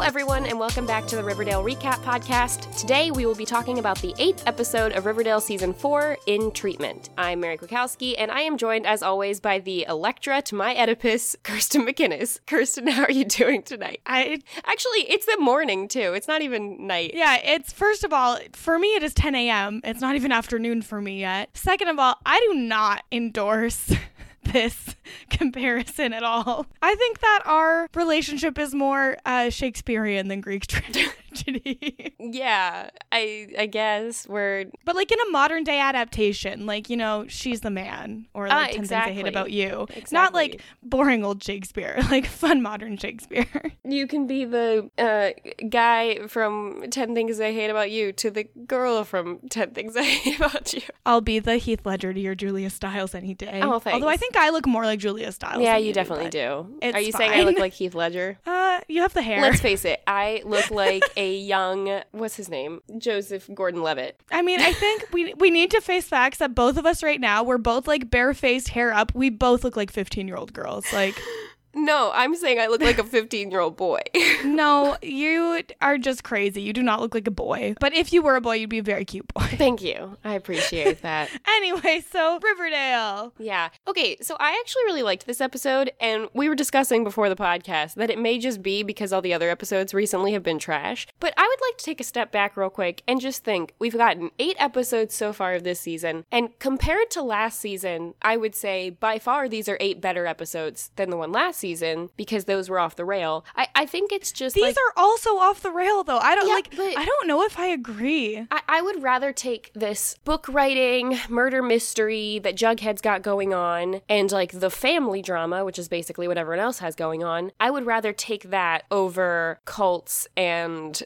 Hello, everyone, and welcome back to the Riverdale Recap Podcast. Today, we will be talking about the eighth episode of Riverdale Season 4 In Treatment. I'm Mary Kwiatkowski, and I am joined, as always, by the Electra to my Oedipus, Kirsten McInnes. Kirsten, how are you doing tonight? I Actually, it's the morning, too. It's not even night. yeah, it's first of all, for me it is 10 a.m. It's not even afternoon for me yet. Second of all, I do not endorse this comparison at all. I think that our relationship is more uh, Shakespearean than Greek tragedy. Yeah, I I guess we're but like in a modern day adaptation, like, you know, she's the man or like 10 things I hate about you. Not like boring old Shakespeare, like fun modern Shakespeare. you can be the uh, guy from 10 Things I Hate About You to the girl from 10 Things I Hate About You. I'll be the Heath Ledger to your Julia Stiles any day. Oh, thanks. Although I think I look more like Julia Stiles. Yeah, than you definitely do. Are you saying I look like Heath Ledger? Uh, you have the hair. Let's face it, I look like a young, what's his name? Joseph Gordon Levitt. I mean, I think we we need to face facts that both of us right now, we're both like barefaced, hair up. We both look like 15 year old girls. Like, No, I'm saying I look like a 15 year old boy. no, you are just crazy. You do not look like a boy. But if you were a boy, you'd be a very cute boy. Thank you. I appreciate that. anyway, so Riverdale. Yeah. Okay, so I actually really liked this episode, and we were discussing before the podcast that it may just be because all the other episodes recently have been trash. But I would like to take a step back real quick and just think we've gotten eight episodes so far of this season, and compared to last season, I would say by far these are eight better episodes than the one last season because those were off the rail. I, I think it's just These like. are also off the rail, though. I don't Yeah, like. I don't know if I agree. I, I would rather take this book writing, murder mystery that Jughead's got going on, and like the family drama, which is basically what everyone else has going on. I would rather take that over cults and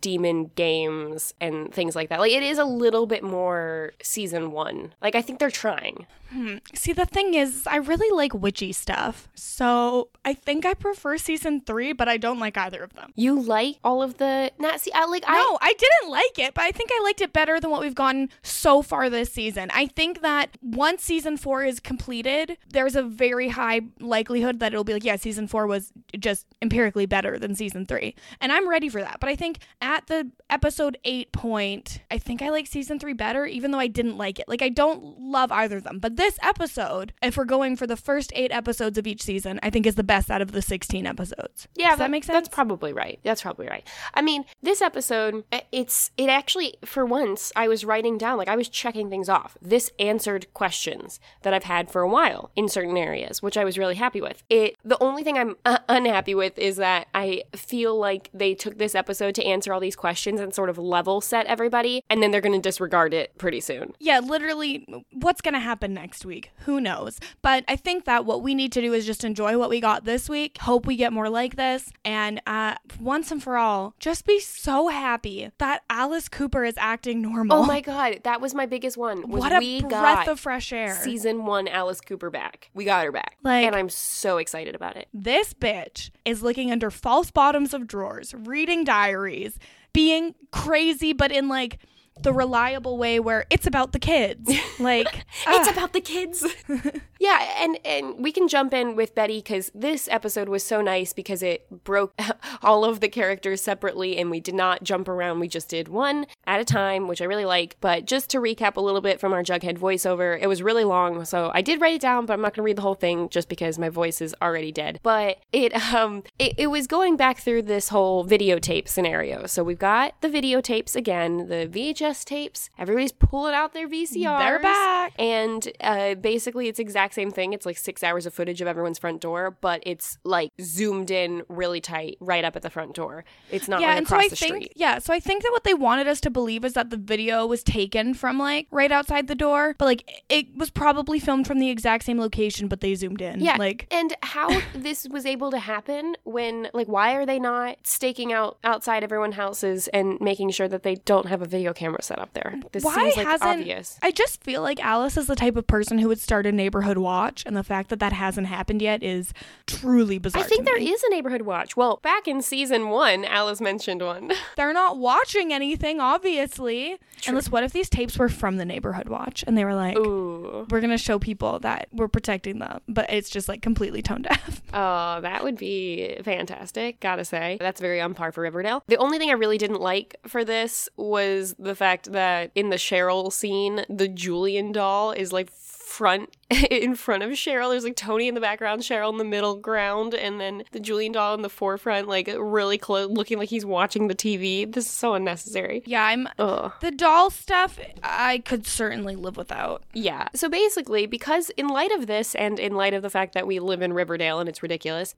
demon games and things like that. Like it is a little bit more season one. Like I think they're trying. Hmm. See, the thing is, I really like witchy stuff. So I think I prefer season three, but I don't like either of them. You like all of the not see I like I No, I didn't like it, but I think I liked it better than what we've gotten so far this season. I think that once season four is completed, there's a very high likelihood that it'll be like, yeah, season four was just empirically better than season three. And I'm ready for that. But I think at the episode eight point, I think I like season three better, even though I didn't like it. Like, I don't love either of them. But this episode, if we're going for the first eight episodes of each season, I think is the best out of the 16 episodes. Yeah, Does that makes sense? That's probably right. That's probably right. I mean, this episode, uh, it's it actually for once I was writing down like I was checking things off. This answered questions that I've had for a while in certain areas, which I was really happy with. It the only thing I'm uh, unhappy with is that I feel like they took this episode to answer all these questions and sort of level set everybody, and then they're going to disregard it pretty soon. yeah, literally, what's going to happen next week? Who knows? But I think that what we need to do is just enjoy what we got this week. Hope we get more like this. And uh, once and for all, just be so happy that Alice Cooper is acting normal. Oh my god, that was my biggest one. What a we breath got of fresh air. season one Alice Cooper back. We got her back. Like- and I'm so excited about it. This bitch is looking under false bottoms of drawers, reading diaries, being crazy, but in like the reliable way where it's about the kids. Like, It's ah. about the kids. yeah, and and we can jump in with Betty because this episode was so nice because it broke all of the characters separately, and we did not jump around. We just did one at a time, which I really like. But just to recap a little bit from our Jughead voiceover, it was really long, so I did write it down, but I'm not going to read the whole thing just because my voice is already dead. But it um it, it was going back through this whole videotape scenario. So we've got the videotapes again, the VHS tapes. Everybody's pulling out their VCRs. They're back. And uh, basically, it's exact same thing. It's like six hours of footage of everyone's front door, but it's like zoomed in really tight, right up at the front door. It's not yeah, like and so I the think street. yeah, so I think that what they wanted us to believe is that the video was taken from like right outside the door, but like it was probably filmed from the exact same location, but they zoomed in. Yeah, like and how this was able to happen when, like, why are they not staking out outside everyone's houses and making sure that they don't have a video camera set up there. This Why seems like hasn't obvious. I just feel like Alice is the type of person who would start a neighborhood watch, and the fact that that hasn't happened yet is truly bizarre. I think to there me. is a neighborhood watch. Well, back in season one, Alice mentioned one. They're not watching anything, obviously. True. Unless, what if these tapes were from the neighborhood watch, and they were like, Ooh. "We're gonna show people that we're protecting them," but it's just like completely tone deaf. Oh, that would be fantastic, gotta say. That's very on par for Riverdale. The only thing I really didn't like for this was the fact that in the Cheryl scene, the Julian doll is like front in front of Cheryl. There's like Tony in the background, Cheryl in the middle ground, and then the Julian doll in the forefront, like really close, looking like he's watching the TV. This is so unnecessary. Yeah, I'm. Ugh. The doll stuff, I could certainly live without. Yeah. So basically, because in light of this and in light of the fact that we live in Riverdale and it's ridiculous,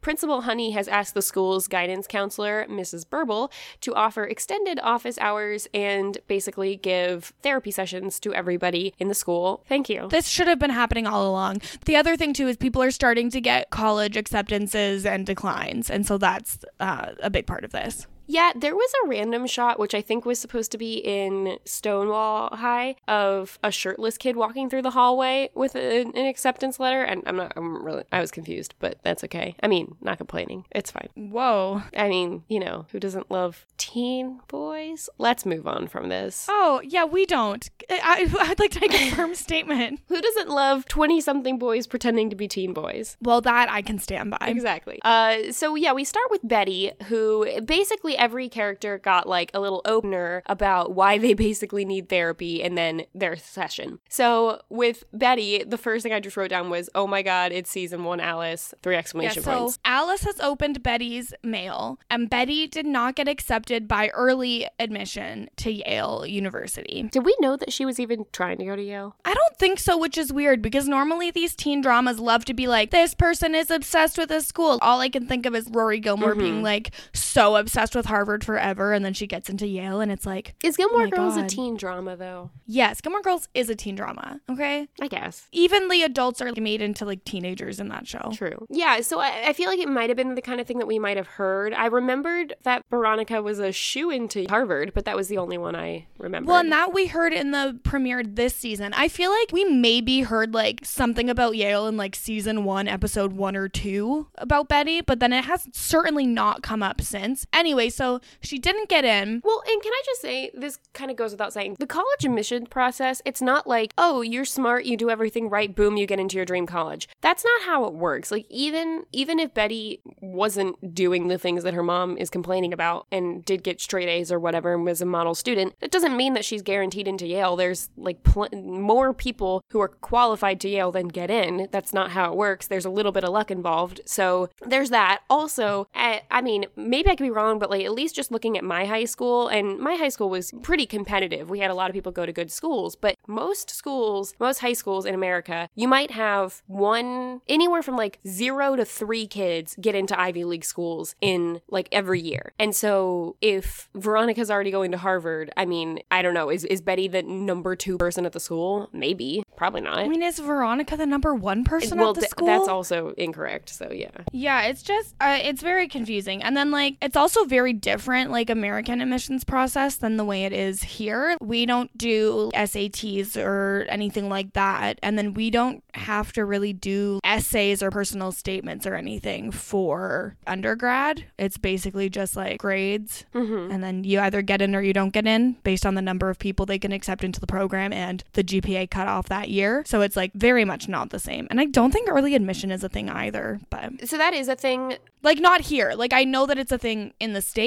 Principal Honey has asked the school's guidance counselor, Mrs. Burble, to offer extended office hours and basically give therapy sessions to everybody in the school. Thank you. This should have been happening all along. The other thing too is people are starting to get college acceptances and declines, and so that's uh, a big part of this. Yeah, there was a random shot, which I think was supposed to be in Stonewall High, of a shirtless kid walking through the hallway with a, an acceptance letter. And I'm not, I'm really, I was confused, but that's okay. I mean, not complaining. It's fine. Whoa. I mean, you know, who doesn't love teen boys? Let's move on from this. Oh yeah, we don't. I, I'd like to make a firm statement. Who doesn't love 20 something boys pretending to be teen boys? Well, that I can stand by. Exactly. Uh, so yeah, we start with Betty, who basically every character got like a little opener about why they basically need therapy and then their session. So with Betty, the first thing I just wrote down was, "Oh my God, it's season one, Alice!" Three Yeah, exclamation so points. Alice has opened Betty's mail, and Betty did not get accepted by early admission to Yale University. Did we know that she was even trying to go to Yale? I don't think so, which is weird because normally these teen dramas love to be like, this person is obsessed with a school. All I can think of is Rory Gilmore mm-hmm. being like so obsessed with Harvard forever, and then she gets into Yale, and it's like, Is Gilmore Oh Girls a teen drama though? yes, Gilmore Girls is a teen drama, okay? I guess. Even the adults are made into like teenagers in that show. True. Yeah, so I, I feel like it might have been the kind of thing that we might have heard. I remembered that Veronica was a shoo into Harvard, but that was the only one I remember. Well, and that we heard in the premiere this season. I feel like we maybe heard like something about Yale in like season one, episode one or two about Betty, but then it has certainly not come up since. Anyway, so she didn't get in. Well, and can I just say, this kind of goes without saying. The college admission process, it's not like, oh, you're smart, you do everything right, boom, you get into your dream college. That's not how it works. Like even even if Betty wasn't doing the things that her mom is complaining about and did get straight A's or whatever and was a model student, that doesn't mean that she's guaranteed into Yale. There's like pl- more people who are qualified to Yale than get in. That's not how it works. There's a little bit of luck involved. So there's that. Also, I, I mean, maybe I could be wrong, but like at least just looking at my high school, and my high school was pretty competitive. We had a lot of people go to good schools, but most schools, most high schools in America, you might have one, anywhere from like zero to three kids get into Ivy League schools in like every year. And so if Veronica's already going to Harvard, I mean, I don't know, is, is Betty the number two person at the school? Maybe. Probably not. I mean, is Veronica the number one person well, at the th- school? Well, that's also incorrect. So yeah. Yeah, it's just uh, it's very confusing. And then like it's also very different like American admissions process than the way it is here. We don't do SATs or anything like that. And then we don't have to really do essays or personal statements or anything for undergrad. It's basically just like grades Mm-hmm. and then you either get in or you don't get in based on the number of people they can accept into the program and the GPA cutoff that year. So it's like very much not the same. And I don't think early admission is a thing either, but So that is a thing. like not here. Like I know that it's a thing in the states.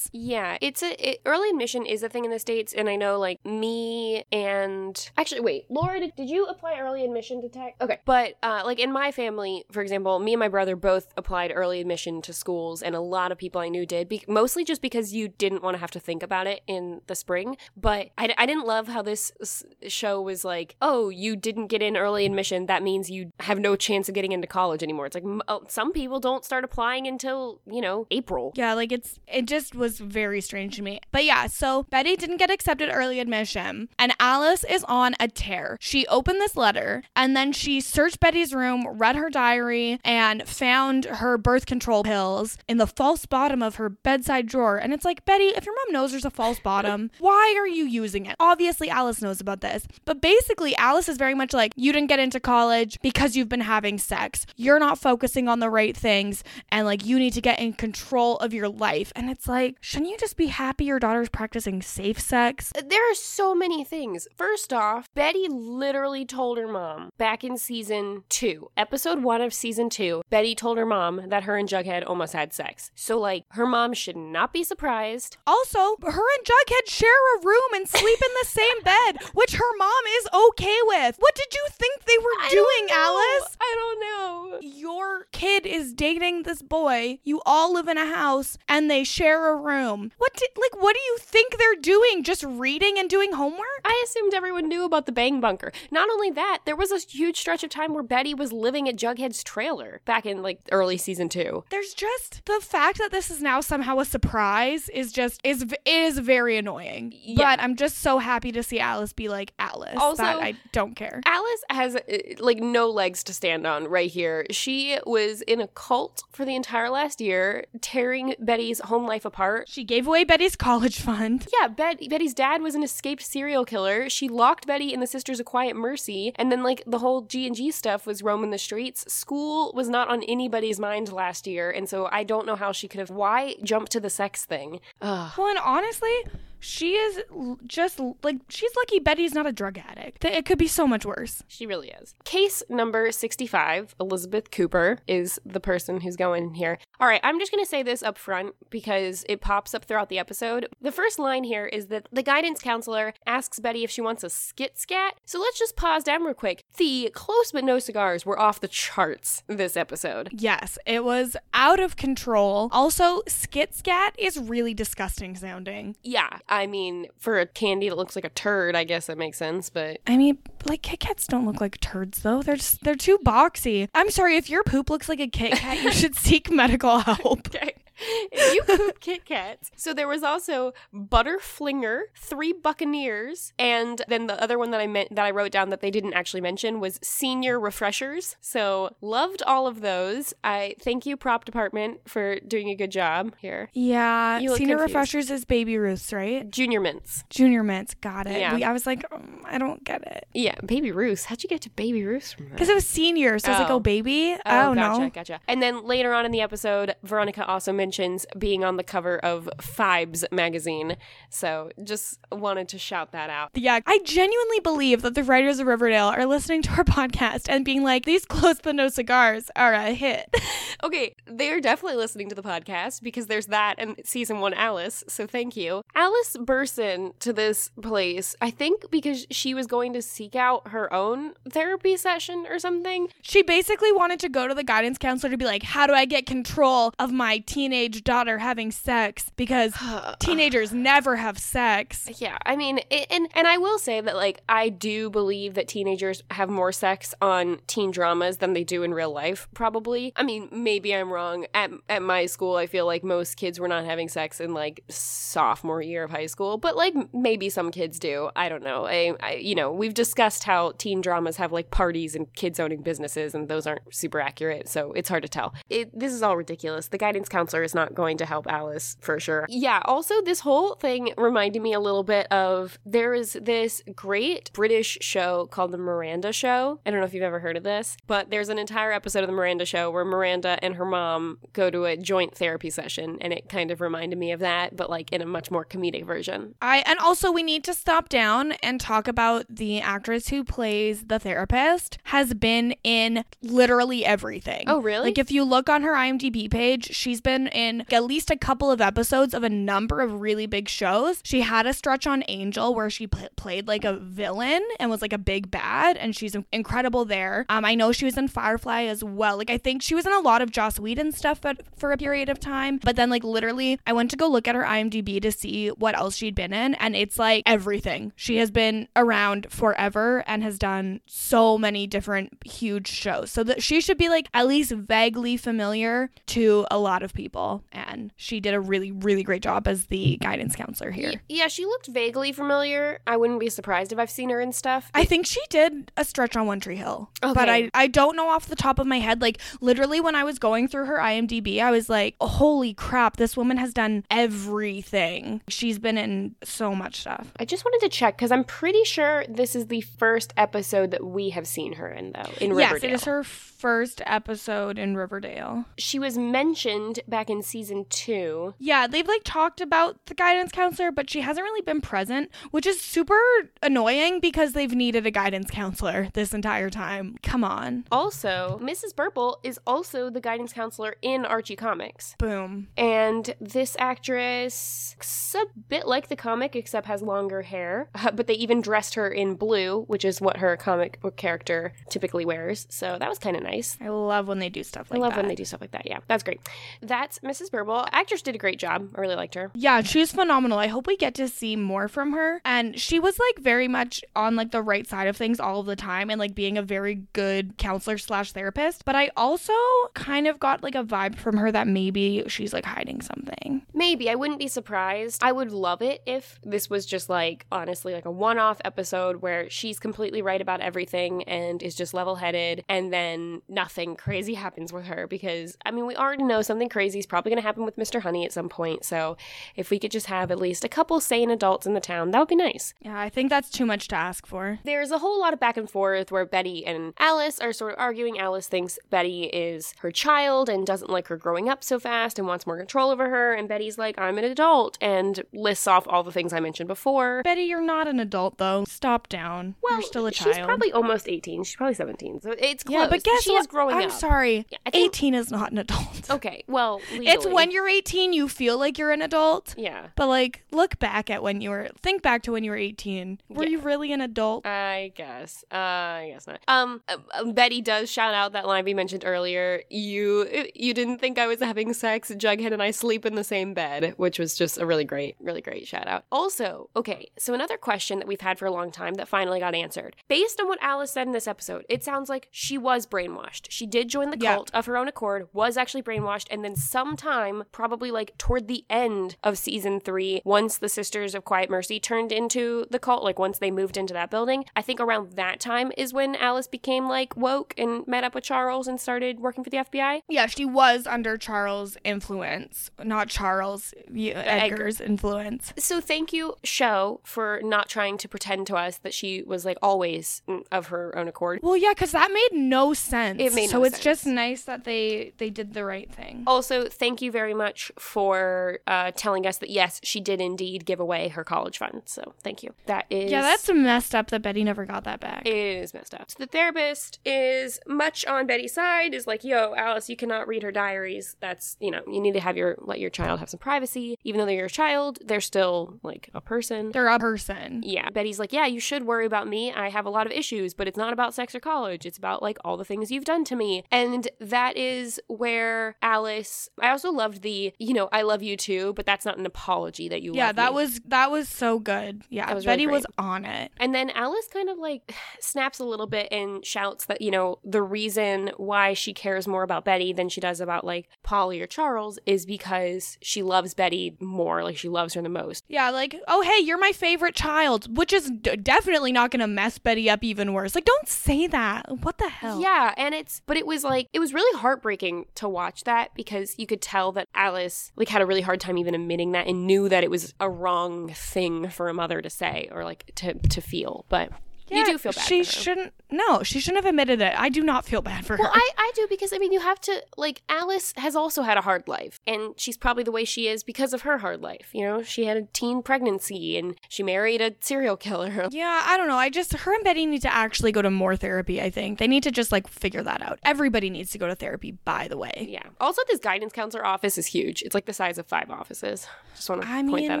Yeah, it's a it, early admission is a thing in the states, and I know like me and actually wait, Laura, did, did you apply early admission to tech? Okay, but uh, like in my family, for example, me and my brother both applied early admission to schools, and a lot of people I knew did, be- mostly just because you didn't want to have to think about it in the spring. But I, I didn't love how this s- show was like, oh, you didn't get in early admission, that means you have no chance of getting into college anymore. It's like m- oh, some people don't start applying until you know April. Yeah, like it's it just was very strange to me. But yeah, so Betty didn't get accepted early admission, and Alice is on a tear. She opened this letter and then she searched Betty's room, read her diary, and found her birth control pills in the false bottom of her bedside drawer. And it's like, Betty, if your mom knows there's a false bottom, why are you using it? Obviously, Alice knows about this. But basically, Alice is very much like, you didn't get into college because you've been having sex. You're not focusing on the right things, and like, you need to get in control of your life. And it's like, shouldn't you just be happy your daughter's practicing safe sex? There are so many things. First off, Betty literally told her mom back in season two, episode one of season two, Betty told her mom that her and Jughead almost had sex. So, like, her mom should not be surprised. Also, her and Jughead share a room and sleep in the same bed, which her mom is okay with. What did you think they were I doing. Alice? I don't know. Your kid is dating this boy. You all live in a house and they share a room. What did like what do you think they're doing? Just reading and doing homework? I assumed everyone knew about the bang bunker. Not only that, there was a huge stretch of time where Betty was living at Jughead's trailer back in like early season two. There's just the fact that this is now somehow a surprise is just is is very annoying. Yeah. But I'm just so happy to see Alice be like Alice. Also- I don't care. Alice has uh, like no legs to stand on right here. She was in a cult for the entire last year, tearing Betty's home life apart. She gave away Betty's college fund. Yeah, Bet- Betty's dad was an escaped serial killer. She locked Betty in the Sisters of Quiet Mercy, and then like the whole G and G stuff was roaming the streets. School was not on anybody's mind last year, and so I don't know how she could have. Why jump to the sex thing? Ugh. Well, and honestly, she is just like she's lucky Betty's not a drug addict. It could be so much worse. She really is. Case number 65, Elizabeth Cooper is the person who's going in here. All right, I'm just going to say this up front because it pops up throughout the episode. The first line here is that the guidance counselor asks Betty if she wants a skit scat. So let's just pause down real quick. The close but no cigars were off the charts this episode. Yes, it was out of control. Also, skit scat is really disgusting sounding. Yeah, I mean, for a candy that looks like a turd, I guess that makes sense, but I mean, like Kit Kats don't look like turds though. They're just they're too boxy. I'm sorry if your poop looks like a Kit Kat, you should seek medical help. Okay. If you poop Kit Kats. So there was also Butterflinger, three Buccaneers, and then the other one that I meant that I wrote down that they didn't actually mention was Senior Refreshers. So loved all of those. I thank you, prop department, for doing a good job here. Yeah, senior confused. refreshers is baby Ruths, right? Junior Mints. Junior mints, got it. Yeah. We, I was like, um, I don't get it Yeah, Baby Ruth. How'd you get to Baby Ruth from because it was senior, so I was like, Oh. oh baby. Oh, Oh, gotcha, no. gotcha. And then later on in the episode, Veronica also mentions being on the cover of Fibes magazine. So just wanted to shout that out. Yeah, I genuinely believe that the writers of Riverdale are listening to our podcast and being like, these close but no cigars are a hit. Okay, they are definitely listening to the podcast because there's that and season one Alice. So thank you. Alice bursts into this place, I think because she was going to seek out her own therapy session or something. she basically wanted to go to the guidance counselor to be like, how do I get control of my teenage daughter having sex? Because teenagers never have sex. Yeah, I mean, it, and and I will say that like I do believe that teenagers have more sex on teen dramas than they do in real life. Probably. I mean, maybe I'm wrong. At at my school, I feel like most kids were not having sex in like sophomore year of high school, but like maybe some kids do. I don't know. I, I you know we've discussed how teen dramas have like parties and kids owning businesses, and those aren't super accurate, so it's hard to tell. It this is all ridiculous. The guidance counselor is not going to help Alice for sure. Yeah. Also, this whole thing reminded me a little bit of there is this great British show called The Miranda Show. I don't know if you've ever heard of this, but there's an entire episode of The Miranda Show where Miranda and her mom go to a joint therapy session, and it kind of reminded me of that, but like in a much more comedic version. I and also we need to stop down and talk about the actress who plays the therapist has been in literally everything. Oh, really? Like if you look on her IMDb page, she's been in at least a couple of episodes of a number of really big shows. She had a stretch on Angel where she pl- played like a villain and was like a big bad, and she's incredible there. Um, I know she was in Firefly as well. Like I think she was in a lot of Joss Whedon stuff at, for a period of time, but then like literally, I went to go look at her IMDb to see what else she'd been in, and it's like everything. She has been around forever and has done so many different huge shows, so that she should be like at least vaguely familiar to a lot of people. And she did a really, really great job as the guidance counselor here. Yeah, she looked vaguely familiar. I wouldn't be surprised if I've seen her in stuff. I think she did a stretch on One Tree Hill. But I, I don't know off the top of my head. Like, literally, when I was going through her IMDb, I was like, holy crap, this woman has done everything. She's been in so much stuff. I just wanted to check because I'm pretty sure this is the first episode that we have seen her in, though, in Riverdale. Yes, it is her first episode in Riverdale. She was mentioned back in season two. Yeah, they've like talked about the guidance counselor, but she hasn't really been present, which is super annoying because they've needed a guidance counselor this entire time. Come on. Also, Mrs. Burble is also the guidance counselor in Archie Comics. Boom. And this actress looks a bit like the comic, except has longer hair. Uh, but they even dressed her in blue, which is what her comic book character typically wears. So that was kind of nice. I love when they do stuff like that. I love that. when they do stuff like that. Yeah, that's great. That's Mrs. Burble. Actress did a great job. I really liked her. Yeah, she's phenomenal. I hope we get to see more from her. And she was like very much on like the right side of things all of the time and like being a very good counselor slash therapist. But I also kind of got like a vibe from her that maybe she's like hiding something. Maybe. I wouldn't be surprised. I would love it if this was just like, honestly, like a one off episode where she's completely right about everything and is just level headed, and then nothing crazy happens with her. Because, I mean, we already know something crazy is probably going to happen with Mr. Honey at some point. So if we could just have at least a couple sane adults in the town, that would be nice. Yeah, I think that's too much to ask for. There's a whole lot of back and forth where Betty and Alice are sort of arguing. Alice thinks Betty is her child and doesn't like her growing up so fast and wants more control over her. And Betty's like, I'm an adult and lists off all the things I mentioned before. Betty, you're not an adult though. Stop down. Well, you're still a child. she's probably almost 18. She's probably 17. So it's close. yeah, but guess she what? is growing up. I'm up. sorry. Yeah, think- 18 is not an adult. Okay, well, legally. It's when you're 18 you feel like you're an adult. Yeah. But like look back at when you were think back to when you were 18. Were Yeah. you really an adult? I guess. Uh, I guess not. Um, uh, uh, Betty does shout out that line we mentioned earlier. You you didn't think I was having sex. Jughead and I sleep in the same bed, which was just a really great, really great shout out. Also, okay, so another question that we've had for a long time that finally got answered. Based on what Alice said in this episode, it sounds like she was brainwashed. She did join the Yeah. cult of her own accord, was actually brainwashed, and then sometime, probably like toward the end of season three, once the Sisters of Quiet Mercy turned into the cult, like once they moved into that building, I think around that time is when Alice became like woke and met up with Charles and started working for the FBI. Yeah, she was under Charles' influence, not Charles Edgar's influence. So thank you, show, for not trying to pretend to us that she was like always of her own accord. Well, yeah, because that made no sense. It made so no it's sense. just nice that they they did the right thing. Also, thank you very much for uh, telling us that yes, she did indeed give away her college fund. So thank you. That is Yeah, that's messed up that Betty never got that back. It is messed up. So the therapist is much on Betty's side, is like, yo, Alice, you cannot read her diaries. That's, you know, you need to have your, let your child have some privacy. Even though they're your child, they're still like a person. They're a person. Yeah. Betty's like, yeah, you should worry about me. I have a lot of issues, but it's not about sex or college. It's about like all the things you've done to me. And that is where Alice, I also loved the, you know, I love you too, but that's not an apology that you Yeah, love that me. was that was so good. Yeah, was Betty great. was on it. And then Alice kind of like snaps a little bit and shouts that, you know, the reason why she cares more about Betty than she does about like Polly or Charles is because she loves Betty more. Like she loves her the most. Yeah, like, oh hey, you're my favorite child, which is d- definitely not gonna mess Betty up even worse. Like, don't say that. What the hell? Yeah. And it's, but it was like, it was really heartbreaking to watch that because you could tell that Alice like had a really hard time even admitting that and knew that it was a wrong thing for a mother to say or like to, to feel. But you Yeah, do feel bad. She for her. shouldn't. No, she shouldn't have admitted it. I do not feel bad for Well, her. Well, I, I do because I mean, you have to like Alice has also had a hard life, and she's probably the way she is because of her hard life. You know, she had a teen pregnancy, and she married a serial killer. Yeah, I don't know. I just her and Betty need to actually go to more therapy. I think they need to just like figure that out. Everybody needs to go to therapy. By the way, Yeah. Also, this guidance counselor office is huge. It's like the size of five offices. Just want to I point mean, that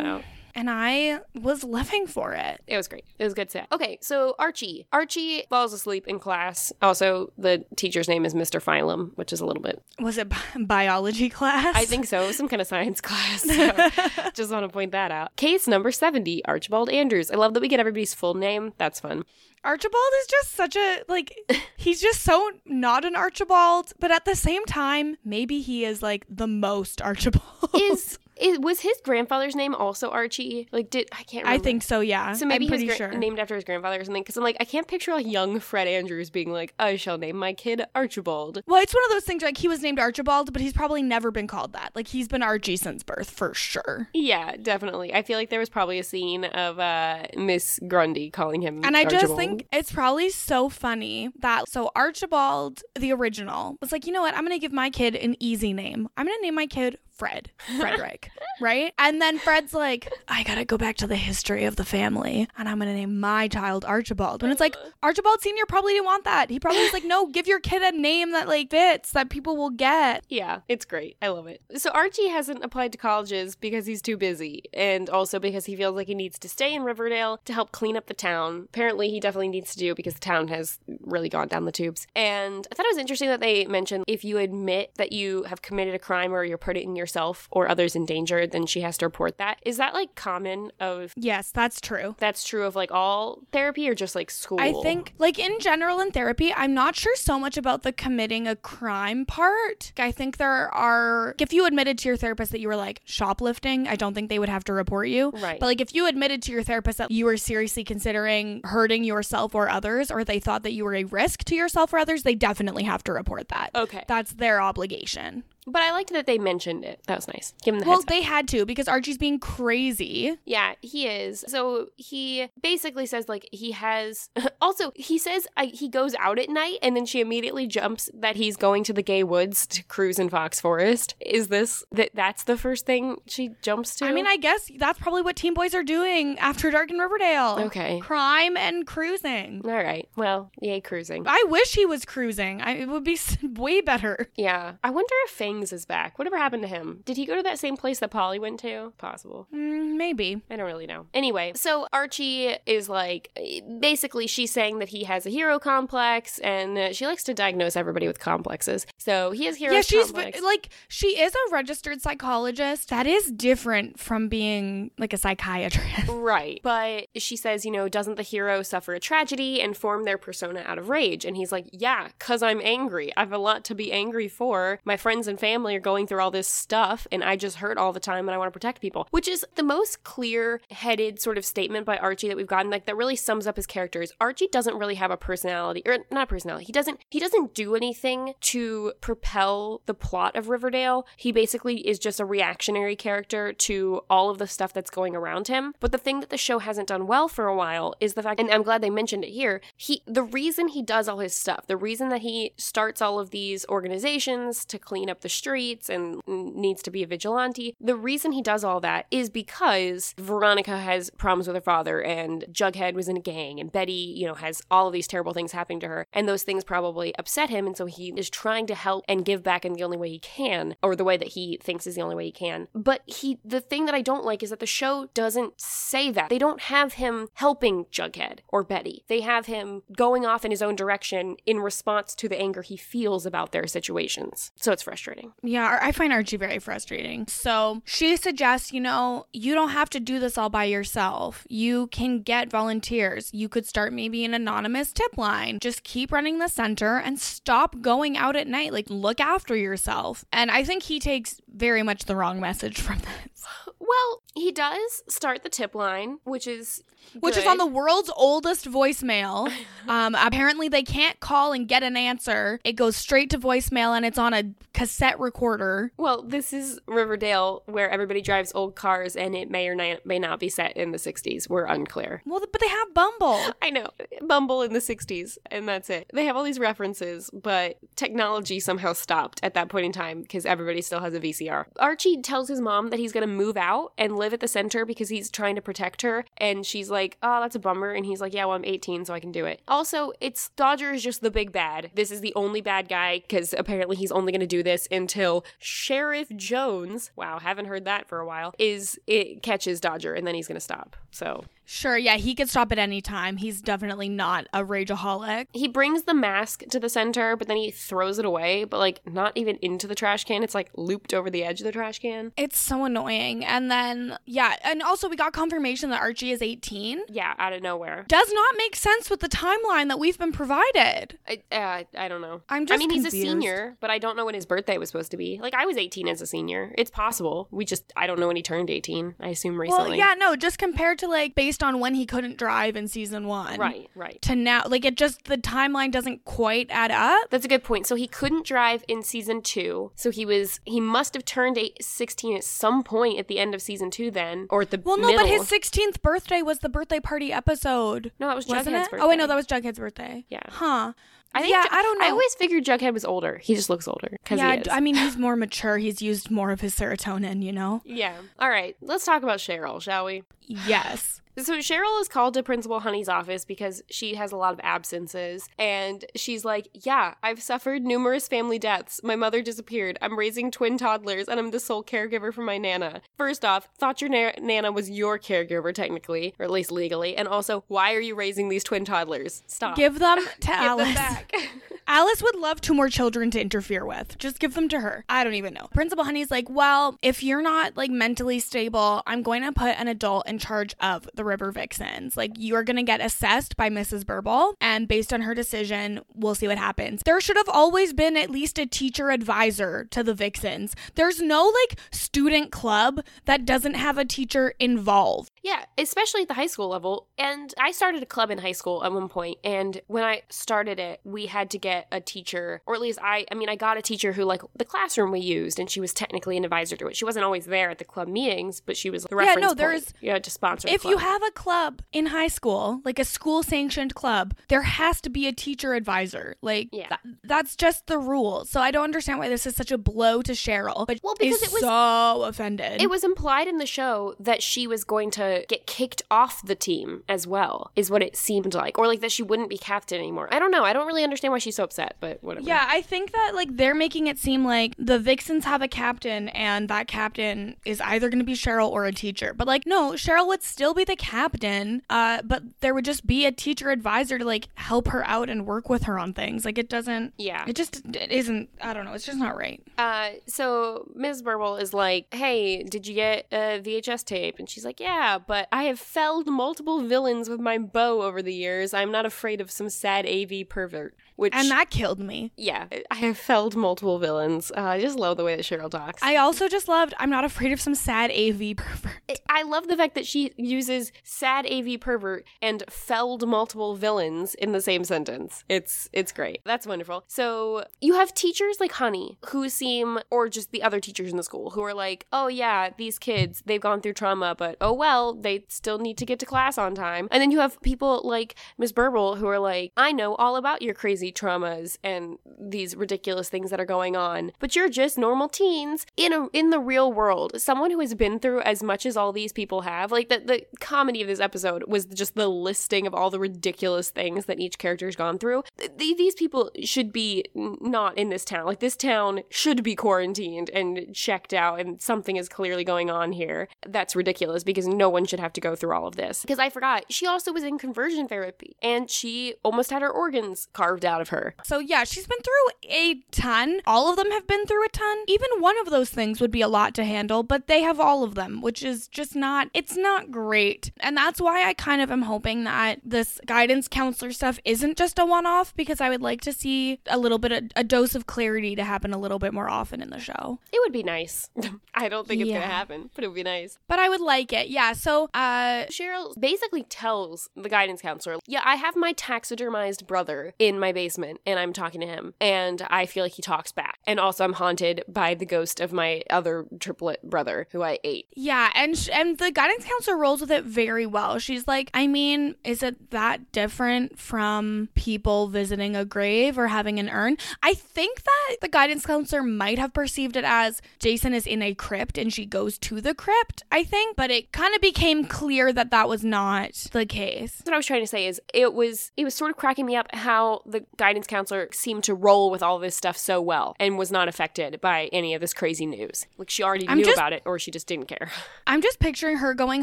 out. And I was living for it. It was great. It was good set. Okay, so Archie. Archie falls asleep in class. Also, the teacher's name is Mr. Phylum, which is a little bit. Was it bi- biology class? I think so. Some kind of science class. So just want to point that out. Case number 70, Archibald Andrews. I love that we get everybody's full name. That's fun. Archibald is just such a like he's just so not an Archibald, but at the same time, maybe he is like the most Archibald. Is is was his grandfather's name also Archie? Like, did I can't. I think so, yeah. So maybe I'm he's pretty gra- sure. named after his grandfather or something. Because I'm like, I can't picture a young Fred Andrews being like, I shall name my kid Archibald. well, it's one of those things like he was named Archibald, but he's probably never been called that. Like he's been Archie since birth for sure. Yeah, definitely. I feel like there was probably a scene of uh, Miss Grundy calling him. And I just think it's probably so funny that so Archibald, the original, was like, you know what? I'm gonna give my kid an easy name. I'm gonna name my kid Fred, Frederick, right? And then Fred's like, I gotta go back to the history of the family, and I'm gonna name my child Archibald. And it's like Archibald Senior probably didn't want that. He probably was like, no, give your kid a name that like fits that people will get. Yeah, it's great. I love it. So Archie hasn't applied to colleges because he's too busy, and also because he feels like he needs to stay in Riverdale to help clean up the town. Apparently, he definitely needs to do because the town has really gone down the tubes. And I thought it was interesting that they mentioned if you admit that you have committed a crime or you're putting yourself or others in danger, then she has to report that. Is that like common of Yes, that's true. that's true of like all therapy or just like school? I think, like in general in therapy, I'm not sure so much about the committing a crime part. I think there are, if you admitted to your therapist that you were like shoplifting, I don't think they would have to report you. Right. But like if you admitted to your therapist that you were seriously considering hurting yourself or others, or they thought that you were a risk to yourself or others, they definitely have to report that. Okay. That's their obligation. But I liked that they mentioned it. That was nice. Give him the Well, they had to because Archie's being crazy. Yeah, he is. So he basically says like he has. Also, he says I, he goes out at night, and then she immediately jumps that he's going to the gay woods to cruise in Fox Forest. Is this that? That's the first thing she jumps to. I mean, I guess that's probably what teen boys are doing after dark in Riverdale. Okay. Crime and cruising. All right. Well, yay cruising. I wish he was cruising. I, it would be way better. Yeah. I wonder if Fangs is back. Whatever happened to him? Did he go to that same place that Polly went to? Possible. Mm, maybe. I don't really know. Anyway, so Archie is like, basically, she's saying that he has a hero complex, and she likes to diagnose everybody with complexes. So he has hero yeah, she's complex. like she is a registered psychologist. That is different from being like a psychiatrist. Right. But she says, you know, doesn't the hero suffer a tragedy and form their persona out of rage? And he's like, yeah, because I'm angry. I have a lot to be angry for. My friends and family are going through all this stuff, and I just hurt all the time and I want to protect people, which is the most clear headed sort of statement by Archie that we've gotten. Like, that really sums up his characters. Archie doesn't really have a personality, or not a personality. He doesn't, he doesn't do anything to propel the plot of Riverdale. He basically is just a reactionary character to all of the stuff that's going around him. But the thing that the show hasn't done well for a while is the fact, and I'm glad they mentioned it here. He, the reason he does all his stuff, the reason that he starts all of these organizations to clean up the streets and needs to be a vigilante, the reason he does all that is because Veronica has problems with her father, and Jughead was in a gang, and Betty, you know, has all of these terrible things happening to her, and those things probably upset him, and so he is trying to help and give back in the only way he can, or the way that he thinks is the only way he can. But he, the thing that I don't like is that the show doesn't say that. They don't have him helping Jughead or Betty. They have him going off in his own direction in response to the anger he feels about their situations. So it's frustrating. Yeah, I find Archie very frustrating. So she suggests, you know, you don't have to do this all by yourself. You can get volunteers. You could start maybe an anonymous tip line. Just keep running the center and stop going out at night. Like, look after yourself. And I think he takes very much the wrong message from this, Well, he does start the tip line, which is which is on the world's oldest voicemail. Um, apparently, they can't call and get an answer. It goes straight to voicemail and it's on a cassette recorder. Well, this is Riverdale, where everybody drives old cars, and it may or not, may not be set in the 60s. We're unclear. Well, but they have Bumble. I know. Bumble in the 60s, and that's it. They have all these references, but technology somehow stopped at that point in time because everybody still has a VCR. Archie tells his mom that he's going to move out and live at the center because he's trying to protect her. And she's like, oh, that's a bummer. And he's like, yeah, well, I'm 18, so I can do it. Also, it's Dodger is just the big bad. This is the only bad guy because apparently he's only going to do this until Sheriff Jones, wow, haven't heard that for a while, is it catches Dodger and then he's going to stop. So Sure, yeah, he could stop at any time. He's definitely not a rageaholic. he brings the mask to the center, but then he throws it away, but like not even into the trash can. It's like looped over the edge of the trash can. It's so annoying. And then, yeah, and also we got confirmation that Archie is 18. Yeah, out of nowhere. Does not make sense with the timeline that we've been provided. I, uh, I don't know. I'm just I mean, he's a senior, but I don't know when his birthday was supposed to be. Like, I was 18 as a senior. It's possible. We just, I don't know when he turned 18. I assume recently. Well, yeah, no, just compared to like based on when he couldn't drive in season one. Right, right. To now, like it just, the timeline doesn't quite add up. That's a good point. So he couldn't drive in season two. So he was, he must have turned eight, 16 at some point at the end of season two then, or at the Well, no, middle. but his 16th birthday was the birthday party episode. No, that was Jughead's it? birthday. Oh, wait, no, that was Jughead's birthday. Yeah. Huh. I think yeah, Ju- I don't know. I always figured Jughead was older. He just looks older because yeah, he is. I mean, he's more mature. He's used more of his serotonin, you know? yeah. All right. Let's talk about Cheryl, shall we? Yes. So Cheryl is called to Principal Honey's office because she has a lot of absences. And she's like, Yeah, I've suffered numerous family deaths. My mother disappeared. I'm raising twin toddlers and I'm the sole caregiver for my Nana. First off, thought your na- Nana was your caregiver, technically, or at least legally. And also, why are you raising these twin toddlers? Stop. Give them to Give Alice. them. Alice would love two more children to interfere with. Just give them to her. I don't even know. Principal Honey's like, well, if you're not like mentally stable, I'm going to put an adult in charge of the River Vixens. Like, you're going to get assessed by Mrs. Burble, and based on her decision, we'll see what happens. There should have always been at least a teacher advisor to the Vixens. There's no like student club that doesn't have a teacher involved. Yeah, especially at the high school level. And I started a club in high school at one point, and when I started it, we had to get a teacher, or at least I I mean I got a teacher who like the classroom we used and she was technically an advisor to it. She wasn't always there at the club meetings, but she was the Yeah, reference no, point. there's- had to sponsor If you have a club in high school, like a school sanctioned club, there has to be a teacher advisor. Like Yeah. tha- that's just the rule. So I don't understand why this is such a blow to Cheryl. But Well, because is it was- so offended. it was implied in the show that she was going to get kicked off the team as well, is what it seemed like. Or like that she wouldn't be captain anymore. I don't know. I don't really understand why she's so upset, but whatever. yeah, I think that like they're making it seem like the Vixens have a captain and that captain is either going to be Cheryl or a teacher. But like no, Cheryl would still be the captain, uh but there would just be a teacher advisor to like help her out and work with her on things. Like it doesn't Yeah. It just it isn't I don't know, it's just not right. Uh, so Ms. Burble is like, "Hey, did you get a VHS tape?" And she's like, "Yeah, but I have felled multiple villains with my bow over the years. I'm not afraid of some sad AV pervert." Which, And that killed me. yeah, I have felled multiple villains. Uh, I just love the way that Cheryl talks. I also just loved I'm not afraid of some sad AV pervert. I love the fact that she uses sad AV pervert and felled multiple villains in the same sentence. It's it's great. That's wonderful. So you have teachers like Honey who seem, or just the other teachers in the school who are like, oh yeah, these kids they've gone through trauma, but oh well, they still need to get to class on time. And then you have people like Miss Burble who are like, I know all about your crazy traumas and these ridiculous things that are going on, but you're just normal teens in a in the real world. Someone who has been through as much as all these people have. Like the the comedy of this episode was just the listing of all the ridiculous things that each character's gone through. Th- these people should be not in this town. Like this town should be quarantined and checked out and something is clearly going on here. That's ridiculous because no one should have to go through all of this. Because I forgot, she also was in conversion therapy and she almost had her organs carved out of her. So yeah, she's been through a ton. All of them have been through a ton. Even one of those things would be a lot to handle, but they have all of them, which is just not it's not great. And that's why I kind of am hoping that this guidance counselor stuff isn't just a one-off because I would like to see a little bit of a dose of clarity to happen a little bit more often in the show. It would be nice. I don't think it's Yeah. gonna happen, but it would be nice. But I would like it. Yeah. So So, uh, Cheryl basically tells the guidance counselor, Yeah, I have my taxidermized brother in my basement and I'm talking to him and I feel like he talks back. And also, I'm haunted by the ghost of my other triplet brother who I ate. yeah, and sh- and the guidance counselor rolls with it very well. She's like, I mean, is it that different from people visiting a grave or having an urn? I think that the guidance counselor might have perceived it as Jason is in a crypt and she goes to the crypt. I think, but it kind of became clear that that was not the case. what I was trying to say is it was it was sort of cracking me up how the guidance counselor seemed to roll with all this stuff so well and was not affected by any of this crazy news. Like she already I'm knew just- about it or she just didn't care. I'm just picturing her going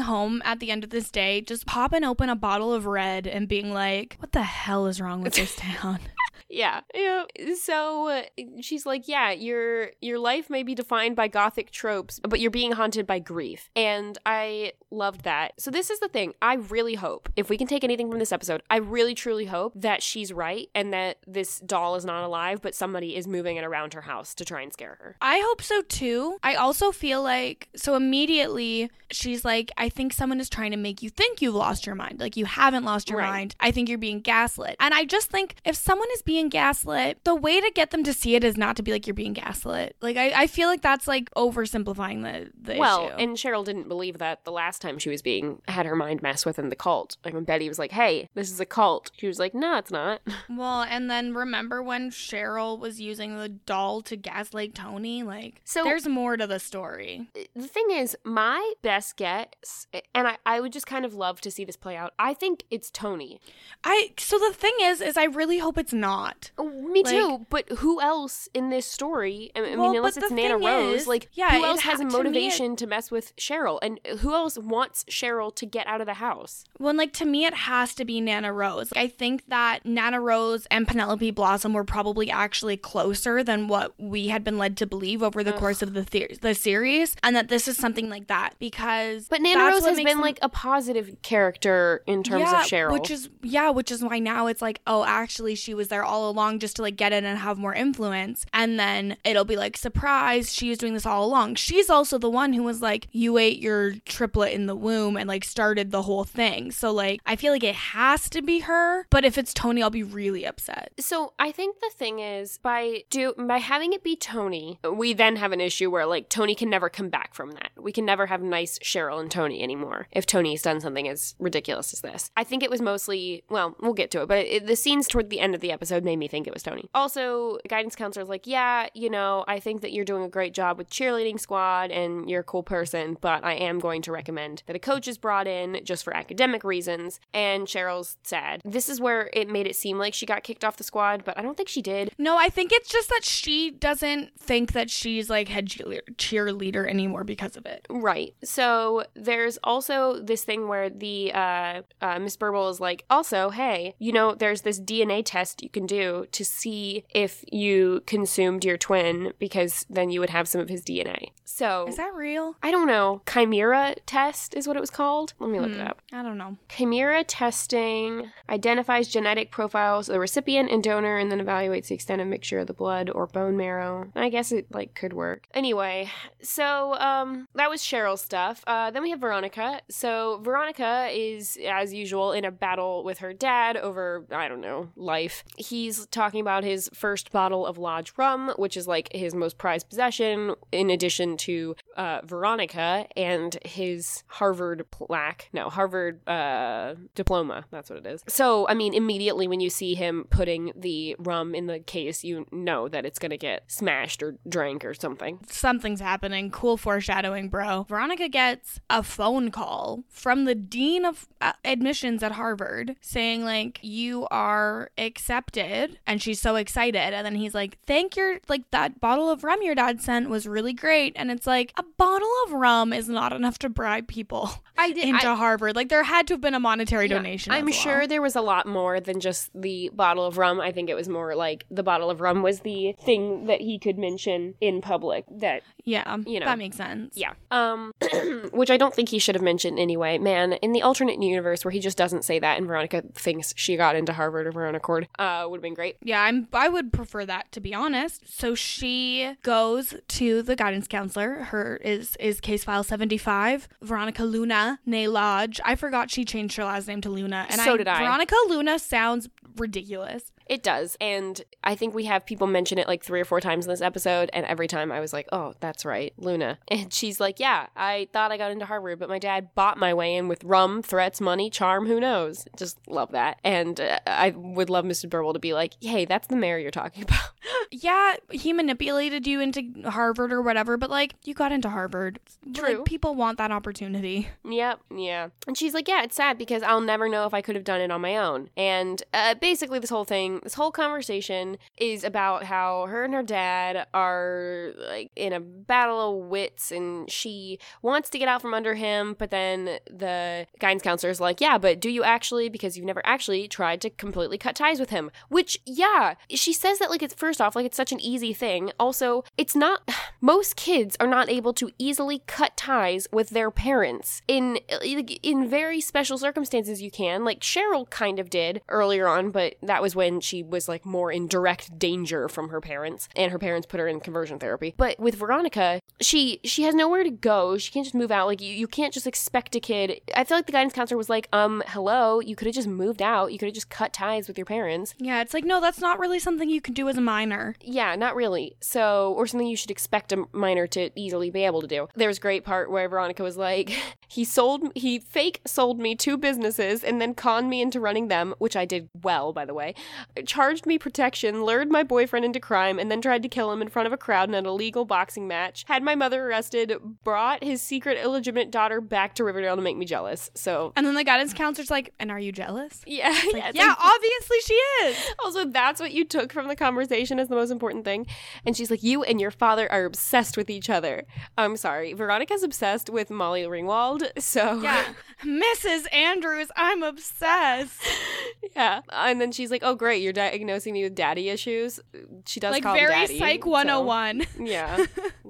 home at the end of this day, just popping open a bottle of red and being like, "What the hell is wrong with this town?" yeah. Yeah. So uh, she's like, "Yeah, your your life may be defined by gothic tropes, but you're being haunted by grief." And I loved that. So this is the thing. I really hope if we can take anything from this episode, I really truly hope that she's right and that this doll is not alive, but somebody is moving it around her house to try and scare her. I hope so too. I also feel like so immediately she's like, I think someone is trying to make you think you've lost your mind. Like you haven't lost your Right. mind. I think you're being gaslit. And I just think if someone is being gaslit, the way to get them to see it is not to be like you're being gaslit. Like I, I feel like that's like oversimplifying the, the well, issue. and Cheryl didn't believe that the last time she was being had her mind messed with in the cult. Like when Betty was like, "Hey, this is a cult," she was like, "No, it's not." well, and then remember when Cheryl was using the doll to gaslight Tony? Like So- there's more to the story. the thing is, my best guess, and I, I would just kind of love to see this play out. I think it's Tony. I so the thing is is I really hope it's not. Oh, me Like- too. But who else in this story? I I Well, mean, unless it's Nana Rose, is- like yeah, who else ha- has a to me it- motivation to mess with Cheryl, and who else wants Cheryl to get out of the house? Well, and, like to me, it has to be Nana Rose. Like, I think that Nana Rose and Penelope Blossom were probably actually closer than what we had been led to believe over the course of the the- the series, and that this is something like that because. But Nana Rose has been them- like a positive character in terms yeah, of Cheryl. which is yeah, which is why now it's like, oh, actually, she was there all along just to like get in and have more influence, and then it'll be like, surprise, she was doing this all along. She's also the one who was like, you ate your triplet in the womb and like started the whole thing. So like, I feel like it has to be her, but if it's Tony, I'll be really upset. So I think the thing is by do by having it be Tony, we then have an issue where like Tony can never come back from that. We can never have nice Cheryl and Tony anymore if Tony's done something as ridiculous as this. I think it was mostly well, we'll get to it, but it, the scenes toward the end of the episode made me think it was Tony. Also, guidance counselor's like, yeah, you know, I think that you're doing a great job with cheerleading squad and you're a cool person, but I am going to recommend that a coach is brought in just for academic reasons. And Cheryl's sad. This is where it made it seem like she got kicked off the squad, but I don't think she did. No, I think it's just that she doesn't think that she's like head cheerleader, anymore because of it. Right. So there's also this thing where the uh, uh, Miss Burble is like, also, hey, you know, there's this DNA test you can do to see if you consumed your twin because then you would have some of his DNA. So Is that real? I don't know. Chimera test is what it was called. Let me look it Hmm. up. I don't know. Chimera testing identifies genetic profiles of the recipient and donor and then evaluates the extent of mixture of the blood or bone marrow. I guess it like could work. Anyway, so um that was Cheryl's stuff. Uh then we have Veronica. So Veronica is as usual in a battle with her dad over I don't know, life. He's talking about his first bottle of Lodge rum, which is like his most prized possession in addition to uh Veronica and his Harvard plaque. No, Harvard uh diploma. That's what it is. So, I mean, immediately when you see him putting the rum in the case, you know that it's going to get smashed or drank or something. something's happening. Cool foreshadowing, bro. Veronica gets a phone call from the dean of uh, admissions at Harvard saying like you are accepted and she's so excited and then he's like thank your like that bottle of rum your dad sent was really great and it's like a bottle of rum is not enough to bribe people I did. into Harvard. Like there had to have been a monetary donation. I'm well. sure there was a lot more than just the bottle of rum. I think it was more like the bottle of rum was the thing that he could mention in public that Yeah, you know. that makes sense. Yeah. Um, which I don't think he should have mentioned anyway. Man, in the alternate universe where he just doesn't say that and Veronica thinks she got into Harvard of her own accord, uh, would would have been great. Yeah, I'm I would prefer that to be honest. So she goes to the guidance counselor. Her is is case file 75. Veronica Luna Nay Lodge. I forgot she changed her last name to Luna. And So I, did I. Veronica Luna sounds ridiculous. It does. And I think we have people mention it like three or four times in this episode. And every time I was like, oh, that's right, Luna. And she's like, yeah, I thought I got into Harvard, but my dad bought my way in with rum, threats, money, charm, who knows? Just love that. And uh, I would love Mr. Burble to be like, hey, that's the mayor you're talking about. Yeah, he manipulated you into Harvard or whatever, but like you got into Harvard. True. Like, people want that opportunity. Yep, yeah. And she's like, yeah, it's sad because I'll never know if I could have done it on my own. And uh, basically, this whole thing, this whole conversation is about how her and her dad are like in a battle of wits, and she wants to get out from under him, but then the guidance counselor is like, yeah, but do you actually? Because you've never actually tried to completely cut ties with him. Which, yeah, she says that like it's first off, like it's such an easy thing. Also, it's not, most kids are not able to easily cut ties with their parents. In, in very special circumstances, you can. Like Cheryl kind of did earlier on, but that was when she was like more in direct danger from her parents, and her parents put her in conversion therapy. But with Veronica, she she has nowhere to go. She can't just move out. Like you, you can't just expect a kid. I feel like the guidance counselor was like, um, hello, you could have just moved out. You could have just cut ties with your parents. Yeah, it's like no, that's not really something you can do as a minor. Yeah, not really. So, or something you should expect a minor to easily be able to do. There was a great part where Veronica was like, he sold, he fake sold me two businesses and then conned me into running them, which I did well, by the way. Charged me protection, lured my boyfriend into crime, and then tried to kill him in front of a crowd in an illegal boxing match. Had my mother arrested, brought his secret illegitimate daughter back to Riverdale to make me jealous. So, And then the guidance counselor's like, "And are you jealous?" yeah, Like, yeah, yeah, like- obviously she is. Also, that's what you took from the conversation as the most important thing. And she's like, You and your father are obsessed with each other. I'm sorry. Veronica's obsessed with Molly Ringwald. So, Yeah, Mrs. Andrews, I'm obsessed. yeah. And then she's like, Oh, great. You're diagnosing me with daddy issues. She does like call very daddy, Psych so- 101. yeah.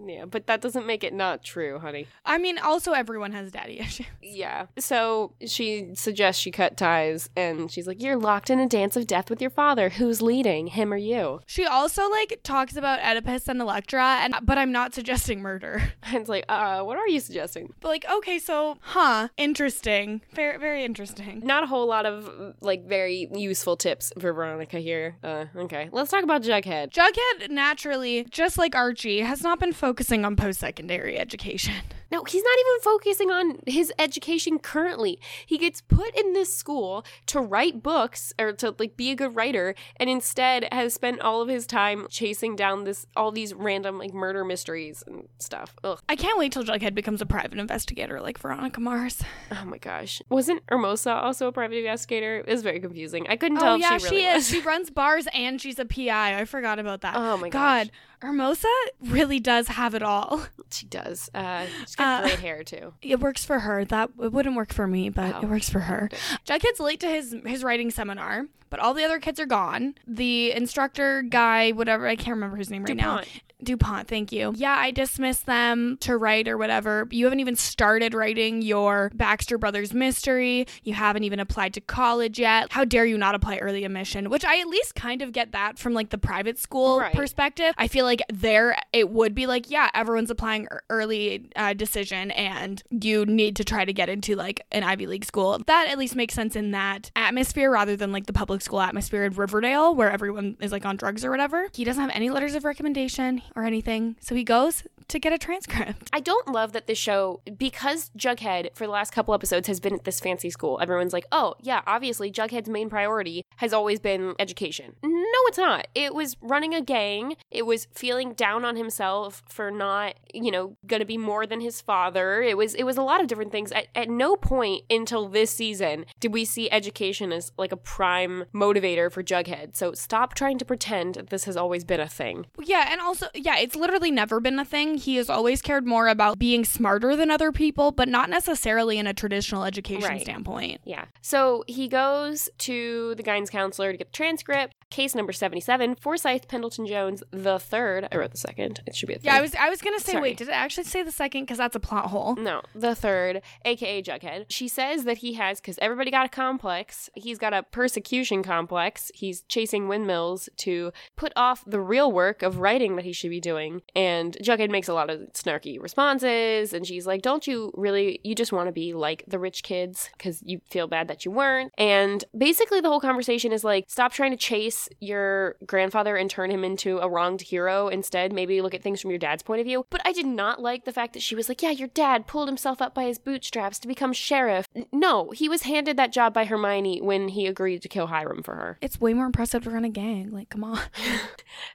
Yeah. But that doesn't make it not true, honey. I mean, also everyone has daddy issues. Yeah. So she suggests she cut ties. And she's like, You're locked in a dance of death with your father. Who's leading, him or you? She also like talks about Oedipus and Electra, and but I'm not suggesting murder. And it's like, uh, what are you suggesting? But like, okay, so huh, interesting, very very interesting. not a whole lot of like very useful tips for Veronica here. Uh, okay, let's talk about Jughead. Jughead naturally, just like Archie, has not been focusing on post-secondary education. No, he's not even focusing on his education currently. He gets put in this school to write books or to like be a good writer, and instead has spent all of his time chasing down this all these random like murder mysteries and stuff. Ugh. I can't wait till Jughead becomes a private investigator like Veronica Mars. Oh my gosh. Wasn't Hermosa also a private investigator? It was very confusing. I couldn't tell Oh if yeah, she really she is. was. She runs bars and she's a PI. I forgot about that. Oh my God. Hermosa really does have it all. She does. Uh, she's got Uh, great hair too. It works for her. That it wouldn't work for me, but Oh. it works for her. Jughead's late to his his writing seminar, but all the other kids are gone. The instructor guy, whatever, I can't remember his name right now. DuPont. Thank you. Yeah, I dismissed them to write or whatever. You haven't even started writing your Baxter Brothers mystery. You haven't even applied to college yet. How dare you not apply early admission? Which I at least kind of get that from like the private school Right. perspective. I feel like there it would be like, yeah, everyone's applying early uh, decision and you need to try to get into like an Ivy League school. That at least makes sense in that atmosphere rather than like the public school atmosphere in Riverdale where everyone is like on drugs or whatever. He doesn't have any letters of recommendation or anything. So he goes to get a transcript. I don't love that this show, because Jughead for the last couple episodes has been at this fancy school, everyone's like, oh, yeah, obviously Jughead's main priority has always been education. No, it's not. It was running a gang, it was feeling down on himself for not, you know, gonna be more than his father. It was it was a lot of different things. At, at no point until this season did we see education as like a prime motivator for Jughead. So stop trying to pretend that this has always been a thing. Yeah, and also, yeah, it's literally never been a thing. He has always cared more about being smarter than other people, but not necessarily in a traditional education Right. standpoint. Yeah. So he goes to the guidance counselor to get the transcript. Case number number 77, Forsyth Pendleton Jones the third. I wrote the second. It should be a third. Yeah, I was I was gonna say, Sorry. wait, did it actually say the second? Because that's a plot hole. No, the third, aka Jughead. She says that he has, because everybody got a complex, he's got a persecution complex. He's chasing windmills to put off the real work of writing that he should be doing. And Jughead makes a lot of snarky responses. And she's like, Don't you really, you just want to be like the rich kids because you feel bad that you weren't. And basically, the whole conversation is like, Stop trying to chase your grandfather and turn him into a wronged hero. Instead, maybe look at things from your dad's point of view. But I did not like the fact that she was like, Yeah, your dad pulled himself up by his bootstraps to become sheriff. No, he was handed that job by Hermione when he agreed to kill Hiram for her. It's way more impressive to run a gang. Like, come on.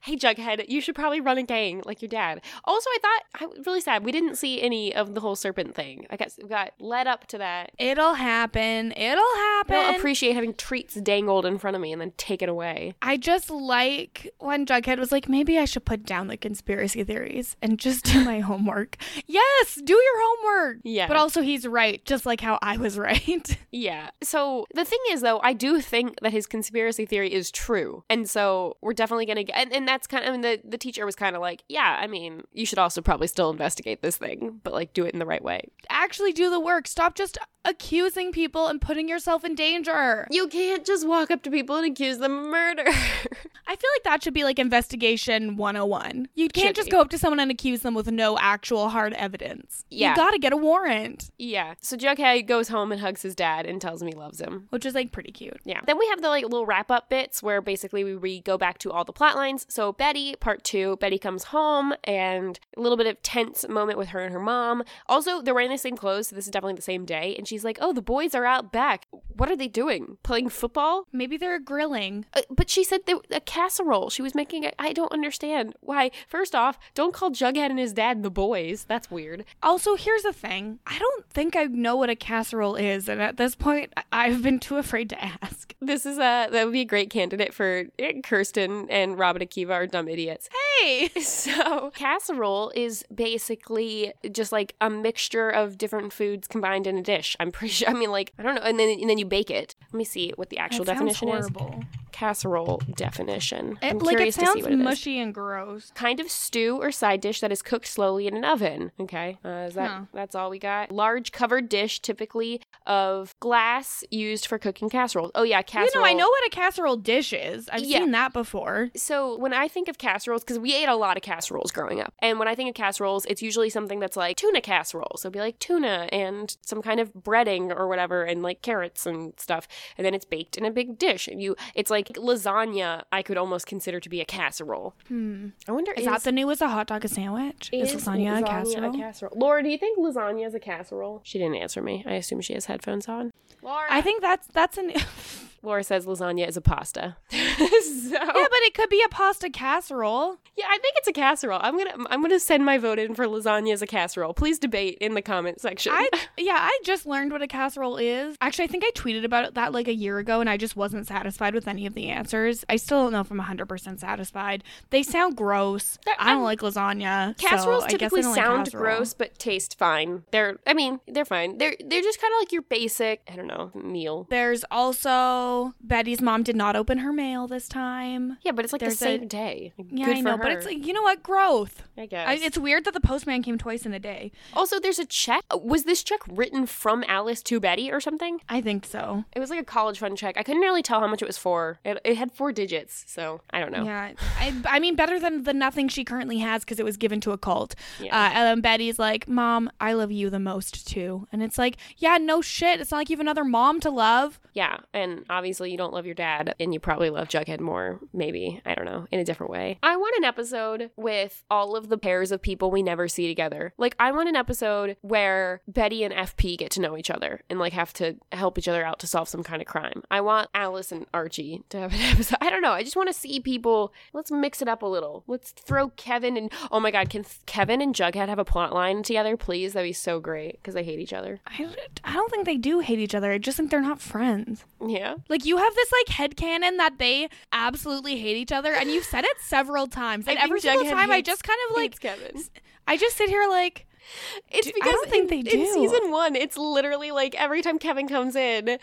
Hey, Jughead, you should probably run a gang like your dad. Also, I thought I was really sad we didn't see any of the whole serpent thing. I guess we got led up to that. It'll happen. It'll I happen. don't appreciate having treats dangled in front of me and then take it away. I just like when Jughead was like, maybe I should put down the conspiracy theories and just do my homework. Yes, do your homework. Yeah. But also, he's right, just like how I was right. Yeah. So the thing is, though, I do think that his conspiracy theory is true, and so we're definitely gonna get. And, and that's kind of. I mean, the the teacher was kind of like, yeah, I mean, you should also probably still investigate this thing, but like do it in the right way. Actually, do the work. Stop just accusing people and putting yourself in danger. You can't just walk up to people and accuse them of murder. I feel like that should be like investigation 101. You can't Should just be. go up to someone and accuse them with no actual hard evidence. Yeah. You gotta get a warrant, yeah. So Jughead goes home and hugs his dad and tells him he loves him. which is like pretty cute. Yeah. Then we have the like little wrap up bits where basically we re- go back to all the plot lines. So Betty, part two, Betty comes home and a little bit of tense moment with her and her mom. Also, they're wearing the same clothes, so this is definitely the same day. And she's like, "Oh, the boys are out back. What are they doing? Playing football?" Maybe they're grilling. Uh, but she said they, a casserole. She was making. I don't understand why. First off, don't call Jughead and his dad the boys. That's weird. Also, here's the thing. I don't think I know what a casserole is, and at this point, I- I've been too afraid to ask. This is a that would be a great candidate for eh, Kirsten and Robin Akiva are dumb idiots. Hey! So, casserole is basically just like a mixture of different foods combined in a dish. I'm pretty sure. I mean, like I don't know, and then and then you bake it. Let me see what the actual That definition is. Casserole definition. It, I'm like it curious to see what it is. mushy and gross. Kind of stew or side dish that is cooked slowly in an oven. Okay, uh, is that Huh. that's all we got? Large covered dish, typically of glass, used for cooking casseroles. Oh yeah, casserole. You know, I know what a casserole dish is. I've Yeah. seen that before. So when I think of casseroles, because we ate a lot of casseroles growing up, and when I think of casseroles, it's usually something that's like tuna casserole. So it'd be like tuna and some kind of breading or whatever, and like carrots and stuff, and then it's baked in a big dish. And you, it's like lasagna. I could almost consider to be a casserole. Hmm. I wonder Is, that the new as a hot dog a sandwich? Is, lasagna, a casserole? casserole? Laura, do you think lasagna is a casserole? She didn't answer me. I assume she has headphones on. Laura, I think that's that's an yeah, Laura says lasagna is a pasta. so but it could be a pasta casserole. Yeah, I think it's a casserole. I'm gonna I'm gonna send my vote in for lasagna as a casserole. Please debate in the comment section. I yeah, I just learned what a casserole is. Actually, I think I tweeted about that like a year ago, and I just wasn't satisfied with any of the answers. I still don't know if I'm 100 percent satisfied. They sound gross. They're- I don't I'm- like lasagna. so Casseroles I guess I typically don't like sound casserole. gross but taste fine. They're I mean, they're fine. They're they're just kind of like your basic, I don't know, meal. There's also Betty's mom did not open her mail this time. Yeah, but it's like There's the a- same day. Like, Yeah, Good I know, but it's like you know what, growth. I guess. I, it's weird that the postman came twice in a day. also, there's a check. Was this check written from Alice to Betty or something? I think so. It was like a college fund check. I couldn't really tell how much it was for. It, it had four digits, so I don't know. Yeah, I, I mean, better than the nothing she currently has because it was given to a cult. Yeah. Uh, and then Betty's like, "Mom, I love you the most too," and it's like, yeah, no shit. It's not like you have another mom to love. Yeah, and obviously you don't love your dad, and you probably love Jughead more, maybe, I don't know, in a different way. I want an episode with all of the pairs of people we never see together. Like, I want an episode where Betty and FP get to know each other and, like, have to help each other out to solve some kind of crime. I want Alice and Archie to have an episode. I don't know, I just want to see people. Let's mix it up a little. Let's throw Kevin and, oh my god, can Kevin and Jughead have a plot line together, please? That'd be so great, because they hate each other. I, I don't think they do hate each other. I just think they're not friends. Yeah. Like you have this like headcanon that they absolutely hate each other, and you've said it several times. And every single Jughead time, I just kind of like Kevin. I just sit here like, It's Do- I because don't think in, they in season one, it's literally like every time Kevin comes in, uh,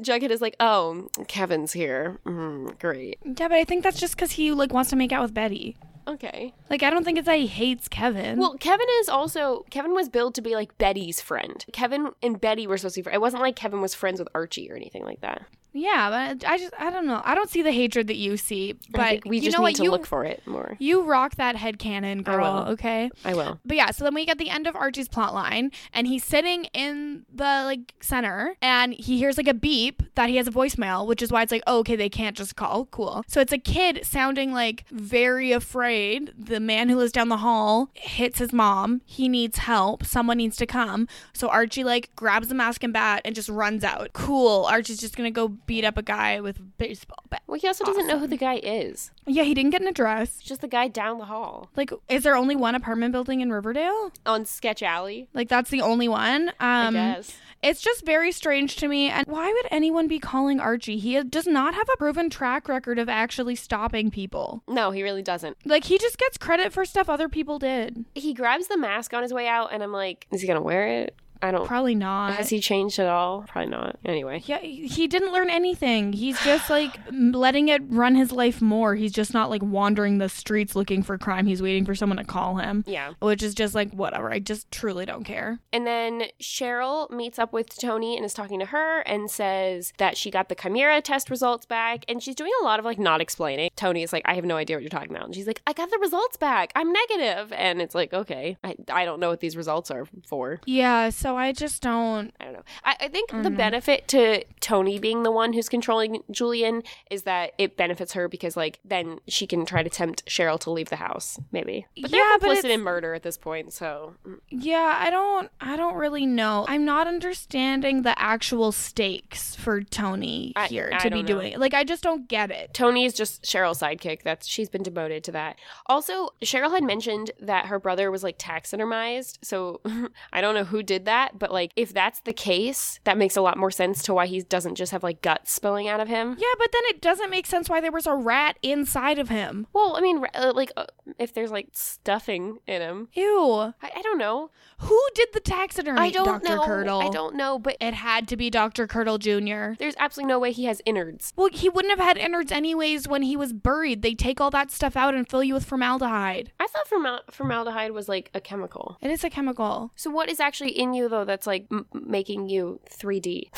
Jughead is like, "Oh, Kevin's here. Mm, great. Yeah, but I think that's just because he like wants to make out with Betty. Okay." Like I don't think it's that he hates Kevin. Well, Kevin is also Kevin was billed to be like Betty's friend. Kevin and Betty were supposed to be. It wasn't like Kevin was friends with Archie or anything like that. Yeah, but I just I don't know. I don't see the hatred that you see. But I we you just know need what? to you look for it more. you rock that head canon, I girl. will. Okay. I will. But yeah, so then we get the end of Archie's plot line, and he's sitting in the like center, and he hears like a beep that he has a voicemail, which is why it's like, oh, okay, they can't just call. Cool. So it's a kid sounding like very afraid. The man who lives down the hall hits his mom. He needs help. Someone needs to come. So Archie like grabs the mask and bat and just runs out. Cool. Archie's just gonna go beat up a guy with a baseball bat. Well, he also doesn't know who the guy is. Yeah, he didn't get an address. It's just the guy down the hall Like, is there only one apartment building in Riverdale? on Sketch Alley. Like that's the only one. Um, I guess. It's just very strange to me. And why would anyone be calling Archie? He does not have a proven track record of actually stopping people. No, he really doesn't. Like he just gets credit for stuff other people did. He grabs the mask on his way out, and I'm like, is he gonna wear it? I don't. Probably not. Has he changed at all? Probably not. Anyway. yeah, he didn't learn anything. He's just like letting it run his life more. He's just not like wandering the streets looking for crime. He's waiting for someone to call him, Yeah. which is just like whatever. I just truly don't care. And then Cheryl meets up with Tony and is talking to her and says that she got the Chimera test results back. And she's doing a lot of like not explaining. Tony is like, I have no idea what you're talking about. And she's like, I got the results back. I'm negative. And it's like, okay, I, I don't know what these results are for. Yeah, so I just don't. I don't know. I, I think the benefit to Tony being the one who's controlling Julian is that it benefits her because, like, then she can try to tempt Cheryl to leave the house, maybe. But they're Yeah, complicit in murder at this point, so mm, Yeah, I don't I don't really know. I'm not understanding the actual stakes for Tony I- here I to be know. doing. Like I just don't get it. Tony is just Cheryl's sidekick. That's she's been demoted to that. Also, Cheryl had mentioned that her brother was like taxidermized. So I don't know who did that, but like if that's the case, that makes a lot more sense to why he doesn't just have like guts spilling out of him. Yeah, but then it doesn't make sense why there was a rat inside of him. Well, I mean, uh, like uh, if there's like stuffing in him, Ew. I, I don't know. Who did the taxidermy? I don't Dr. know. Curdle. I don't know, but It had to be Dr. Curdle Jr. there's absolutely no way he has innards. Well, he wouldn't have had innards anyways when he was buried. They take all that stuff out and fill you with formaldehyde. I thought formal- formaldehyde was like a chemical. It is a chemical. So what is actually in you though that's like m- making you 3D?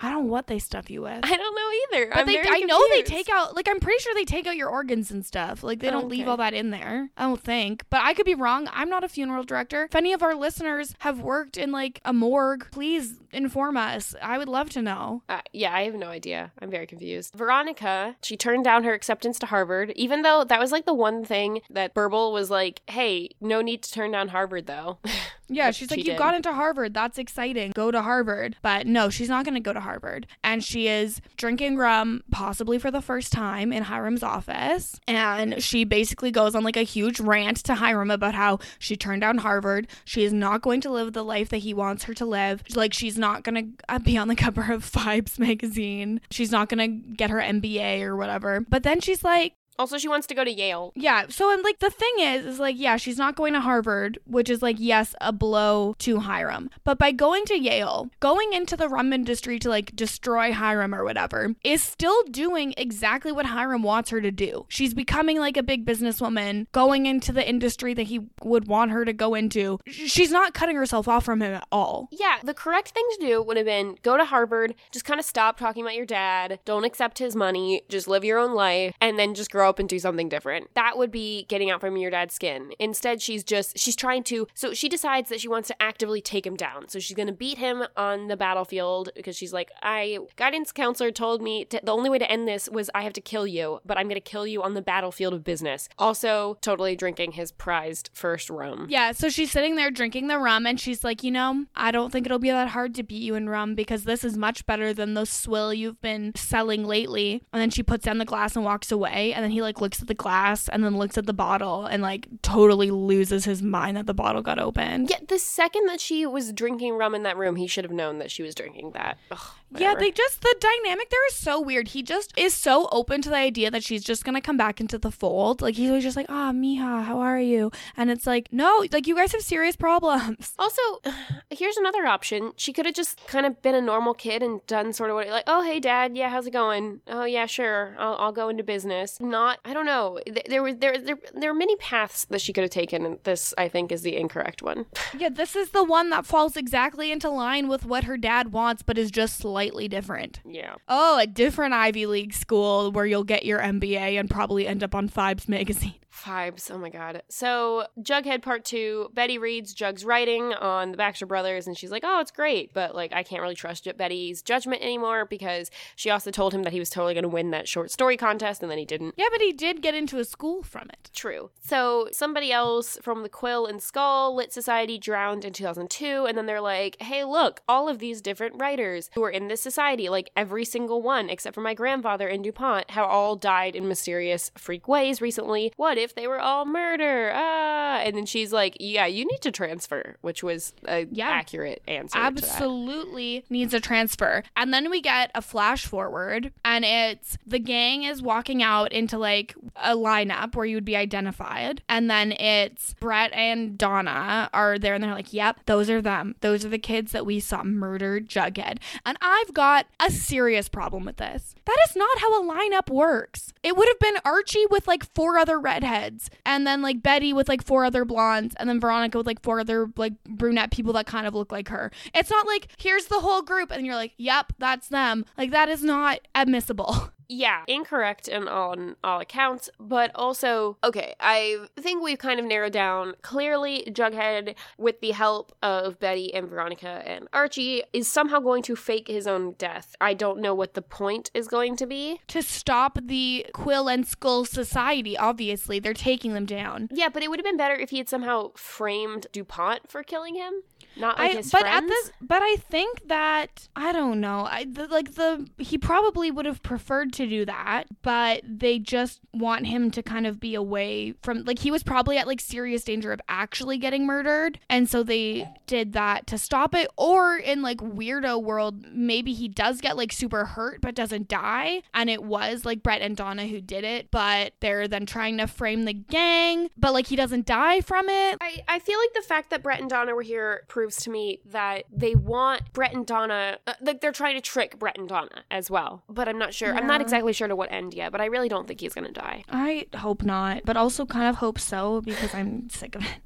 I don't know what they stuff you with. I don't know either. But they, I know they take out, like, I'm pretty sure they take out your organs and stuff. Like, they don't leave all that in there. I don't think. But I could be wrong. I'm not a funeral director. If any of our listeners have worked in, like, a morgue, please inform us. I would love to know. Uh, yeah, I have no idea. I'm very confused. Veronica, she turned down her acceptance to Harvard, even though that was like the one thing that Burble was like, hey, no need to turn down Harvard though. Yeah, she's like, you did. got into Harvard. That's exciting. Go to Harvard. But no, she's not going to go to Harvard. And she is drinking rum, possibly for the first time, in Hiram's office. And she basically goes on like a huge rant to Hiram about how she turned down Harvard. She is not going to live the life that he wants her to live. Like, she's not going to uh, be on the cover of Vibes magazine. She's not going to get her MBA or whatever. But then she's like, also, she wants to go to Yale. yeah. So, and like the thing is, is like, yeah, she's not going to Harvard, which is like, yes, a blow to Hiram. But by going to Yale, going into the rum industry to like destroy Hiram or whatever, is still doing exactly what Hiram wants her to do. She's becoming like a big businesswoman, going into the industry that he would want her to go into. She's not cutting herself off from him at all. Yeah, the correct thing to do would have been go to Harvard, just kind of stop talking about your dad, don't accept his money, just live your own life, and then just grow up and do something different. That would be getting out from your dad's skin. Instead, she's just, she's trying to, so she decides that she wants to actively take him down. So she's going to beat him on the battlefield because she's like, I, guidance counselor told me to, the only way to end this was I have to kill you, but I'm going to kill you on the battlefield of business. Also, totally drinking his prized first rum. Yeah, so she's sitting there drinking the rum and she's like, you know, I don't think it'll be that hard to beat you in rum because this is much better than the swill you've been selling lately. And then she puts down the glass and walks away. And then he he like looks at the glass and then looks at the bottle and like totally loses his mind that the bottle got opened. Yeah, the second that she was drinking rum in that room, he should have known that she was drinking that. Ugh, Yeah, they just the dynamic there is so weird. He just is so open to the idea that she's just gonna come back into the fold. Like he's always just like, "Ah, Mija, how are you?" And it's like, no, like you guys have serious problems. Also, here's another option. She could have just kind of been a normal kid and done sort of what, like, oh, hey, dad, yeah, how's it going? Oh, yeah, sure, I'll, I'll go into business. Not, I don't know. There was there there there are many paths that she could have taken, and this I think is the incorrect one. Yeah, this is the one that falls exactly into line with what her dad wants, but is just slightly different. Yeah. Oh, a different Ivy League school where you'll get your MBA and probably end up on Fibes magazine. Vibes. Oh my god. So, Jughead part two. Betty reads Jug's writing on the Baxter Brothers, and she's like, "Oh, it's great, but like I can't really trust Betty's judgment anymore because she also told him that he was totally going to win that short story contest, and then he didn't." Yeah, but he did get into a school from it. True. So somebody else from the Quill and Skull Lit Society drowned in 2002, and then they're like, "Hey, look, all of these different writers who are in this society, like every single one except for my grandfather in DuPont, have all died in mysterious freak ways recently. What if they were all murder? Ah!" And then she's like, "Yeah, you need to transfer," which was a Yeah. accurate answer. to that. Absolutely needs a transfer. And then we get a flash forward, and it's the gang is walking out into like a lineup where you would be identified. And then it's Brett and Donna are there, and they're like, yep, those are them. Those are the kids that we saw murder Jughead. And I've got a serious problem with this. That is not how a lineup works. It would have been Archie with like four other redheads, and then like Betty with like four other blondes, and then Veronica with like four other like brunette people that kind of look like her. It's not like here's the whole group, and you're like, yep, that's them. Like that is not admissible. yeah, incorrect and on all accounts, but also okay. I think we've kind of narrowed down clearly. Jughead, with the help of Betty and Veronica and Archie, is somehow going to fake his own death. I don't know what the point is going to be. to stop the Quill and Skull Society, obviously, they're taking them down. Yeah, but it would have been better if he had somehow framed Dupont for killing him, not like I, his but friends. at this, but I think that I don't know. I the, like the he probably would have preferred to do that, but they just want him to kind of be away from like he was probably at like serious danger of actually getting murdered, and so they did that to stop it. Or in like weirdo world, maybe he does get like super hurt but doesn't die, and it was like Brett and Donna who did it, but they're then trying to frame the gang, but like he doesn't die from it. I, I feel like the fact that Brett and Donna were here proves to me that they want Brett and Donna, uh, like they're trying to trick Brett and Donna as well. But I'm not sure. I'm not. Exactly sure to what end yet, but I really don't think he's going to die. I hope not, but also kind of hope so because I'm sick of it.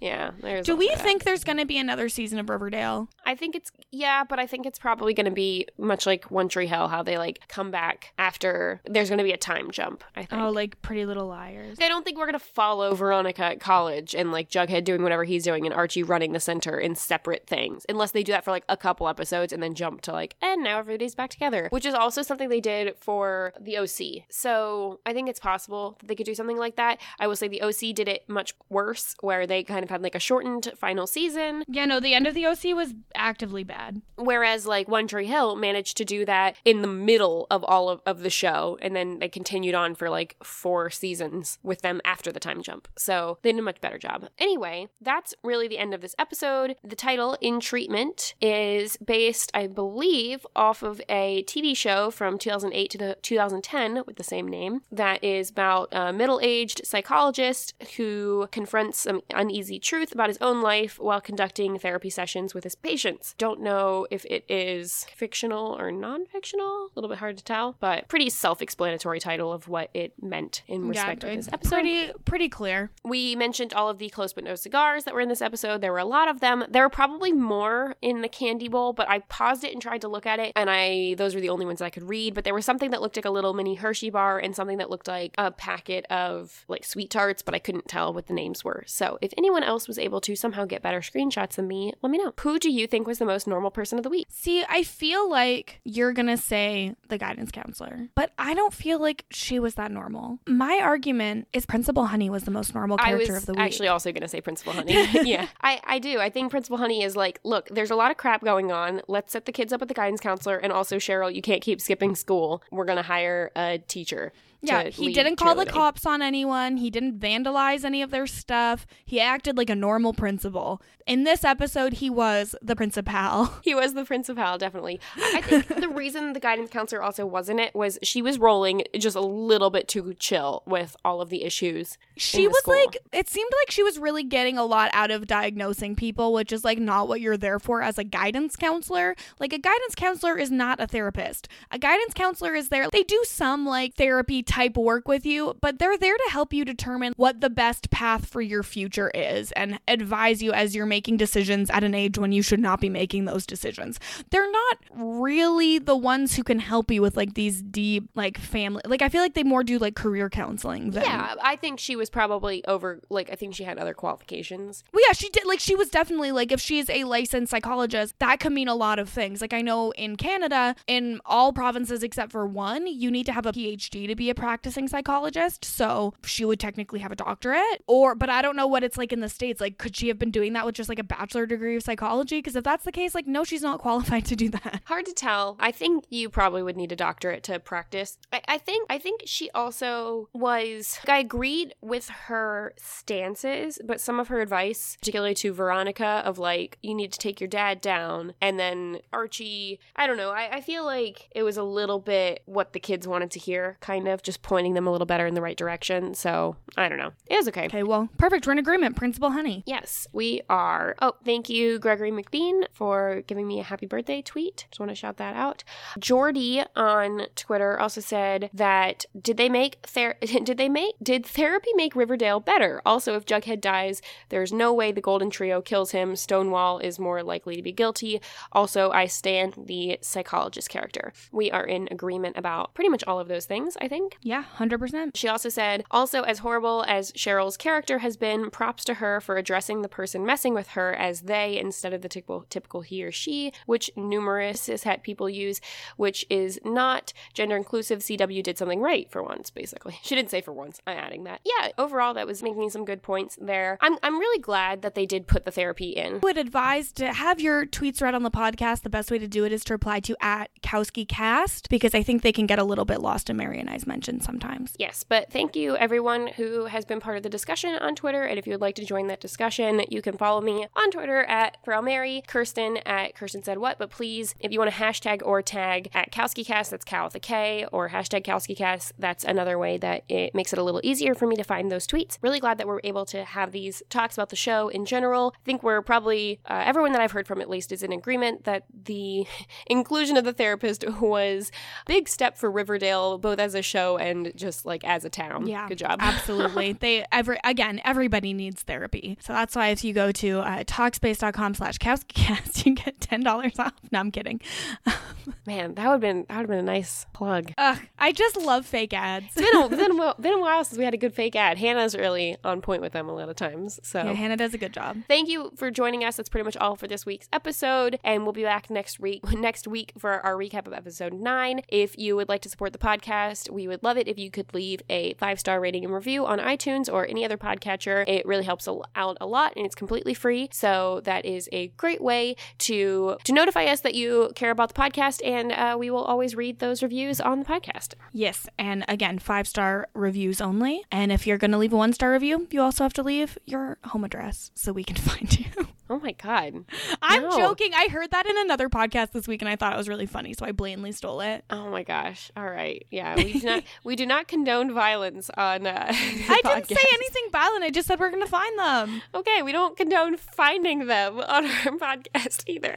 Yeah. There's Do we think there's going to be another season of Riverdale? I think it's, yeah, but I think it's probably going to be much like One Tree Hill, how they like come back after there's going to be a time jump, I think. Oh, like Pretty Little Liars. I don't think we're gonna follow Veronica at college and like Jughead doing whatever he's doing and Archie running the center in separate things, unless they do that for like a couple episodes and then jump to like, and now everybody's back together, which is also something they did for the OC. So I think it's possible that they could do something like that. I will say the OC did it much worse, where they kind of had like a shortened final season, Yeah, no, the end of the OC was actively bad. Whereas like One Tree Hill managed to do that in the middle of all of, of the show, and then they continued on for like four seasons with them after the time jump. So they did a much better job. Anyway, that's really the end of this episode. The title, In Treatment, is based, I believe, off of a TV show from 2008 to the 2010 with the same name that is about a middle-aged psychologist who confronts some uneasy truth about his own life while conducting therapy sessions with his patients. Don't know if it is fictional or non-fictional. A little bit hard to tell, but pretty self-explanatory title of what it meant in respect yeah, of this episode. pretty pretty clear. We mentioned all of the close but no cigars that were in this episode. There were a lot of them. There were probably more in the candy bowl, but I paused it and tried to look at it, and I those were the only ones I could read. But there was something that looked like a little mini Hershey bar and something that looked like a packet of like sweet tarts, but I couldn't tell what the names were. So if anyone else was able to somehow get better screenshots than me, let me know. Who do you think was the most normal person of the week? See, I feel like you're going to say the guidance counselor, but I don't feel like she was that normal. My argument is Principal Honey was the most normal character of the week. I was actually also going to say Principal Honey. yeah, I, I do. I think Principal Honey is like, look, there's a lot of crap going on. Let's set the kids up with the guidance counselor. And also, Cheryl, you can't keep skipping school. We're going to hire a teacher. Yeah, he didn't call the cops on anyone. He didn't vandalize any of their stuff. He acted like a normal principal. In this episode, he was the principal. He was the principal, definitely. I think the reason the guidance counselor also wasn't it was she was rolling just a little bit too chill with all of the issues. She the was school. like, it seemed like she was really getting a lot out of diagnosing people, which is like not what you're there for as a guidance counselor. Like, a guidance counselor is not a therapist. A guidance counselor is there, they do some like therapy type work with you, but they're there to help you determine what the best path for your future is and advise you as you're making decisions at an age when you should not be making those decisions. They're not really the ones who can help you with like these deep, like family, like, I feel like they more do like career counseling than. Yeah, I think she was probably over. Like, I think she had other qualifications. Well, yeah, she did. Like, she was definitely like, if she's a licensed psychologist, that could mean a lot of things. Like, I know in Canada, in all provinces except for one, you need to have a PhD to be a practicing psychologist. So she would technically have a doctorate. Or, but I don't know what it's like in the States. Like, could she have been doing that with just like a bachelor degree of psychology? Because if that's the case, like, no, she's not qualified to do that. Hard to tell. I think you probably would need a doctorate to practice. I, I think. I think she also was. I agreed with her stances, but some of her advice, particularly to Veronica, of like you need to take your dad down, and then Archie. I don't know. I, I feel like it was a little bit what the kids wanted to hear, kind of just pointing them a little better in the right direction. So I don't know. It was okay. Okay, well, perfect. We're in agreement. Principal Honey. Yes, we are. Oh, thank you, Gregory McBean, for giving me a happy birthday tweet. Just want to shout that out. Jordy on Twitter also said that did they make ther- did they make did therapy make Riverdale better? Also, if Jughead dies, there's no way the Golden Trio kills him. Stonewall is more likely to be guilty. Also, I stand the psychologist character. We are in agreement about pretty much all of those things. I think. Yeah, 100%. She also said, also, as horrible as Cheryl's character has been, props to her for addressing the person messing with her as they instead of the typical, typical he or she, which numerous cishet people use, which is not gender inclusive. CW did something right for once, basically. She didn't say for once. I'm adding that. Yeah, overall, that was making some good points there. I'm, I'm really glad that they did put the therapy in. I would advise to have your tweets read on the podcast. The best way to do it is to reply to at KowskiCast because I think they can get a little bit lost in Mary and I's sometimes. Yes, but thank you everyone who has been part of the discussion on Twitter. And if you would like to join that discussion, you can follow me on Twitter at Pharrell Mary, Kirsten at Kirsten Said What. But please, if you want to hashtag or tag at KowskiCast, that's Cow with a K, or hashtag KowskiCast, that's another way that it makes it a little easier for me to find those tweets. Really glad that we're able to have these talks about the show in general. I think we're probably, uh, everyone that I've heard from at least is in agreement that the inclusion of the therapist was a big step for Riverdale, both as a show and just like as a town. Yeah, Good job. Absolutely. they every again, everybody needs therapy. So that's why if you go to uh, talkspace.com slash KowskiCast, you get ten dollars off. No, I'm kidding. Man, that would have been that would have been a nice plug. Ugh, I just love fake ads. It's been a, been, a, while- been a while since we had a good fake ad. Hannah's really on point with them a lot of times. So Yeah, Hannah does a good job. Thank you for joining us. That's pretty much all for this week's episode, and we'll be back next week next week for our recap of episode nine. If you would like to support the podcast, we would love it if you could leave a five star rating and review on iTunes or any other podcatcher. It really helps out a lot, and it's completely free. So that is a great way to to notify us that you care about the podcast, and uh, we will always read those reviews on the podcast. Yes, and again, five star reviews only. And if you're going to leave a one star review, you also have to leave your home address so we can find you. Oh my god! I'm No. joking. I heard that in another podcast this week and I thought it was really funny, so I blatantly stole it. Oh my gosh! All right, yeah, we do not we do not condone violence on. Uh, I didn't say anything violent. I just said we're going to find them. Okay, we don't condone finding them on our podcast either.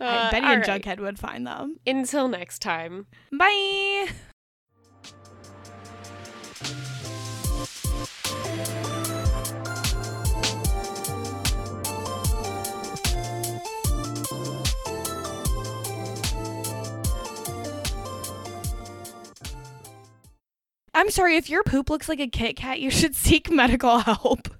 Uh, Betty and right. Jughead would find them. Until next time. Bye. I'm sorry, if your poop looks like a Kit Kat, you should seek medical help.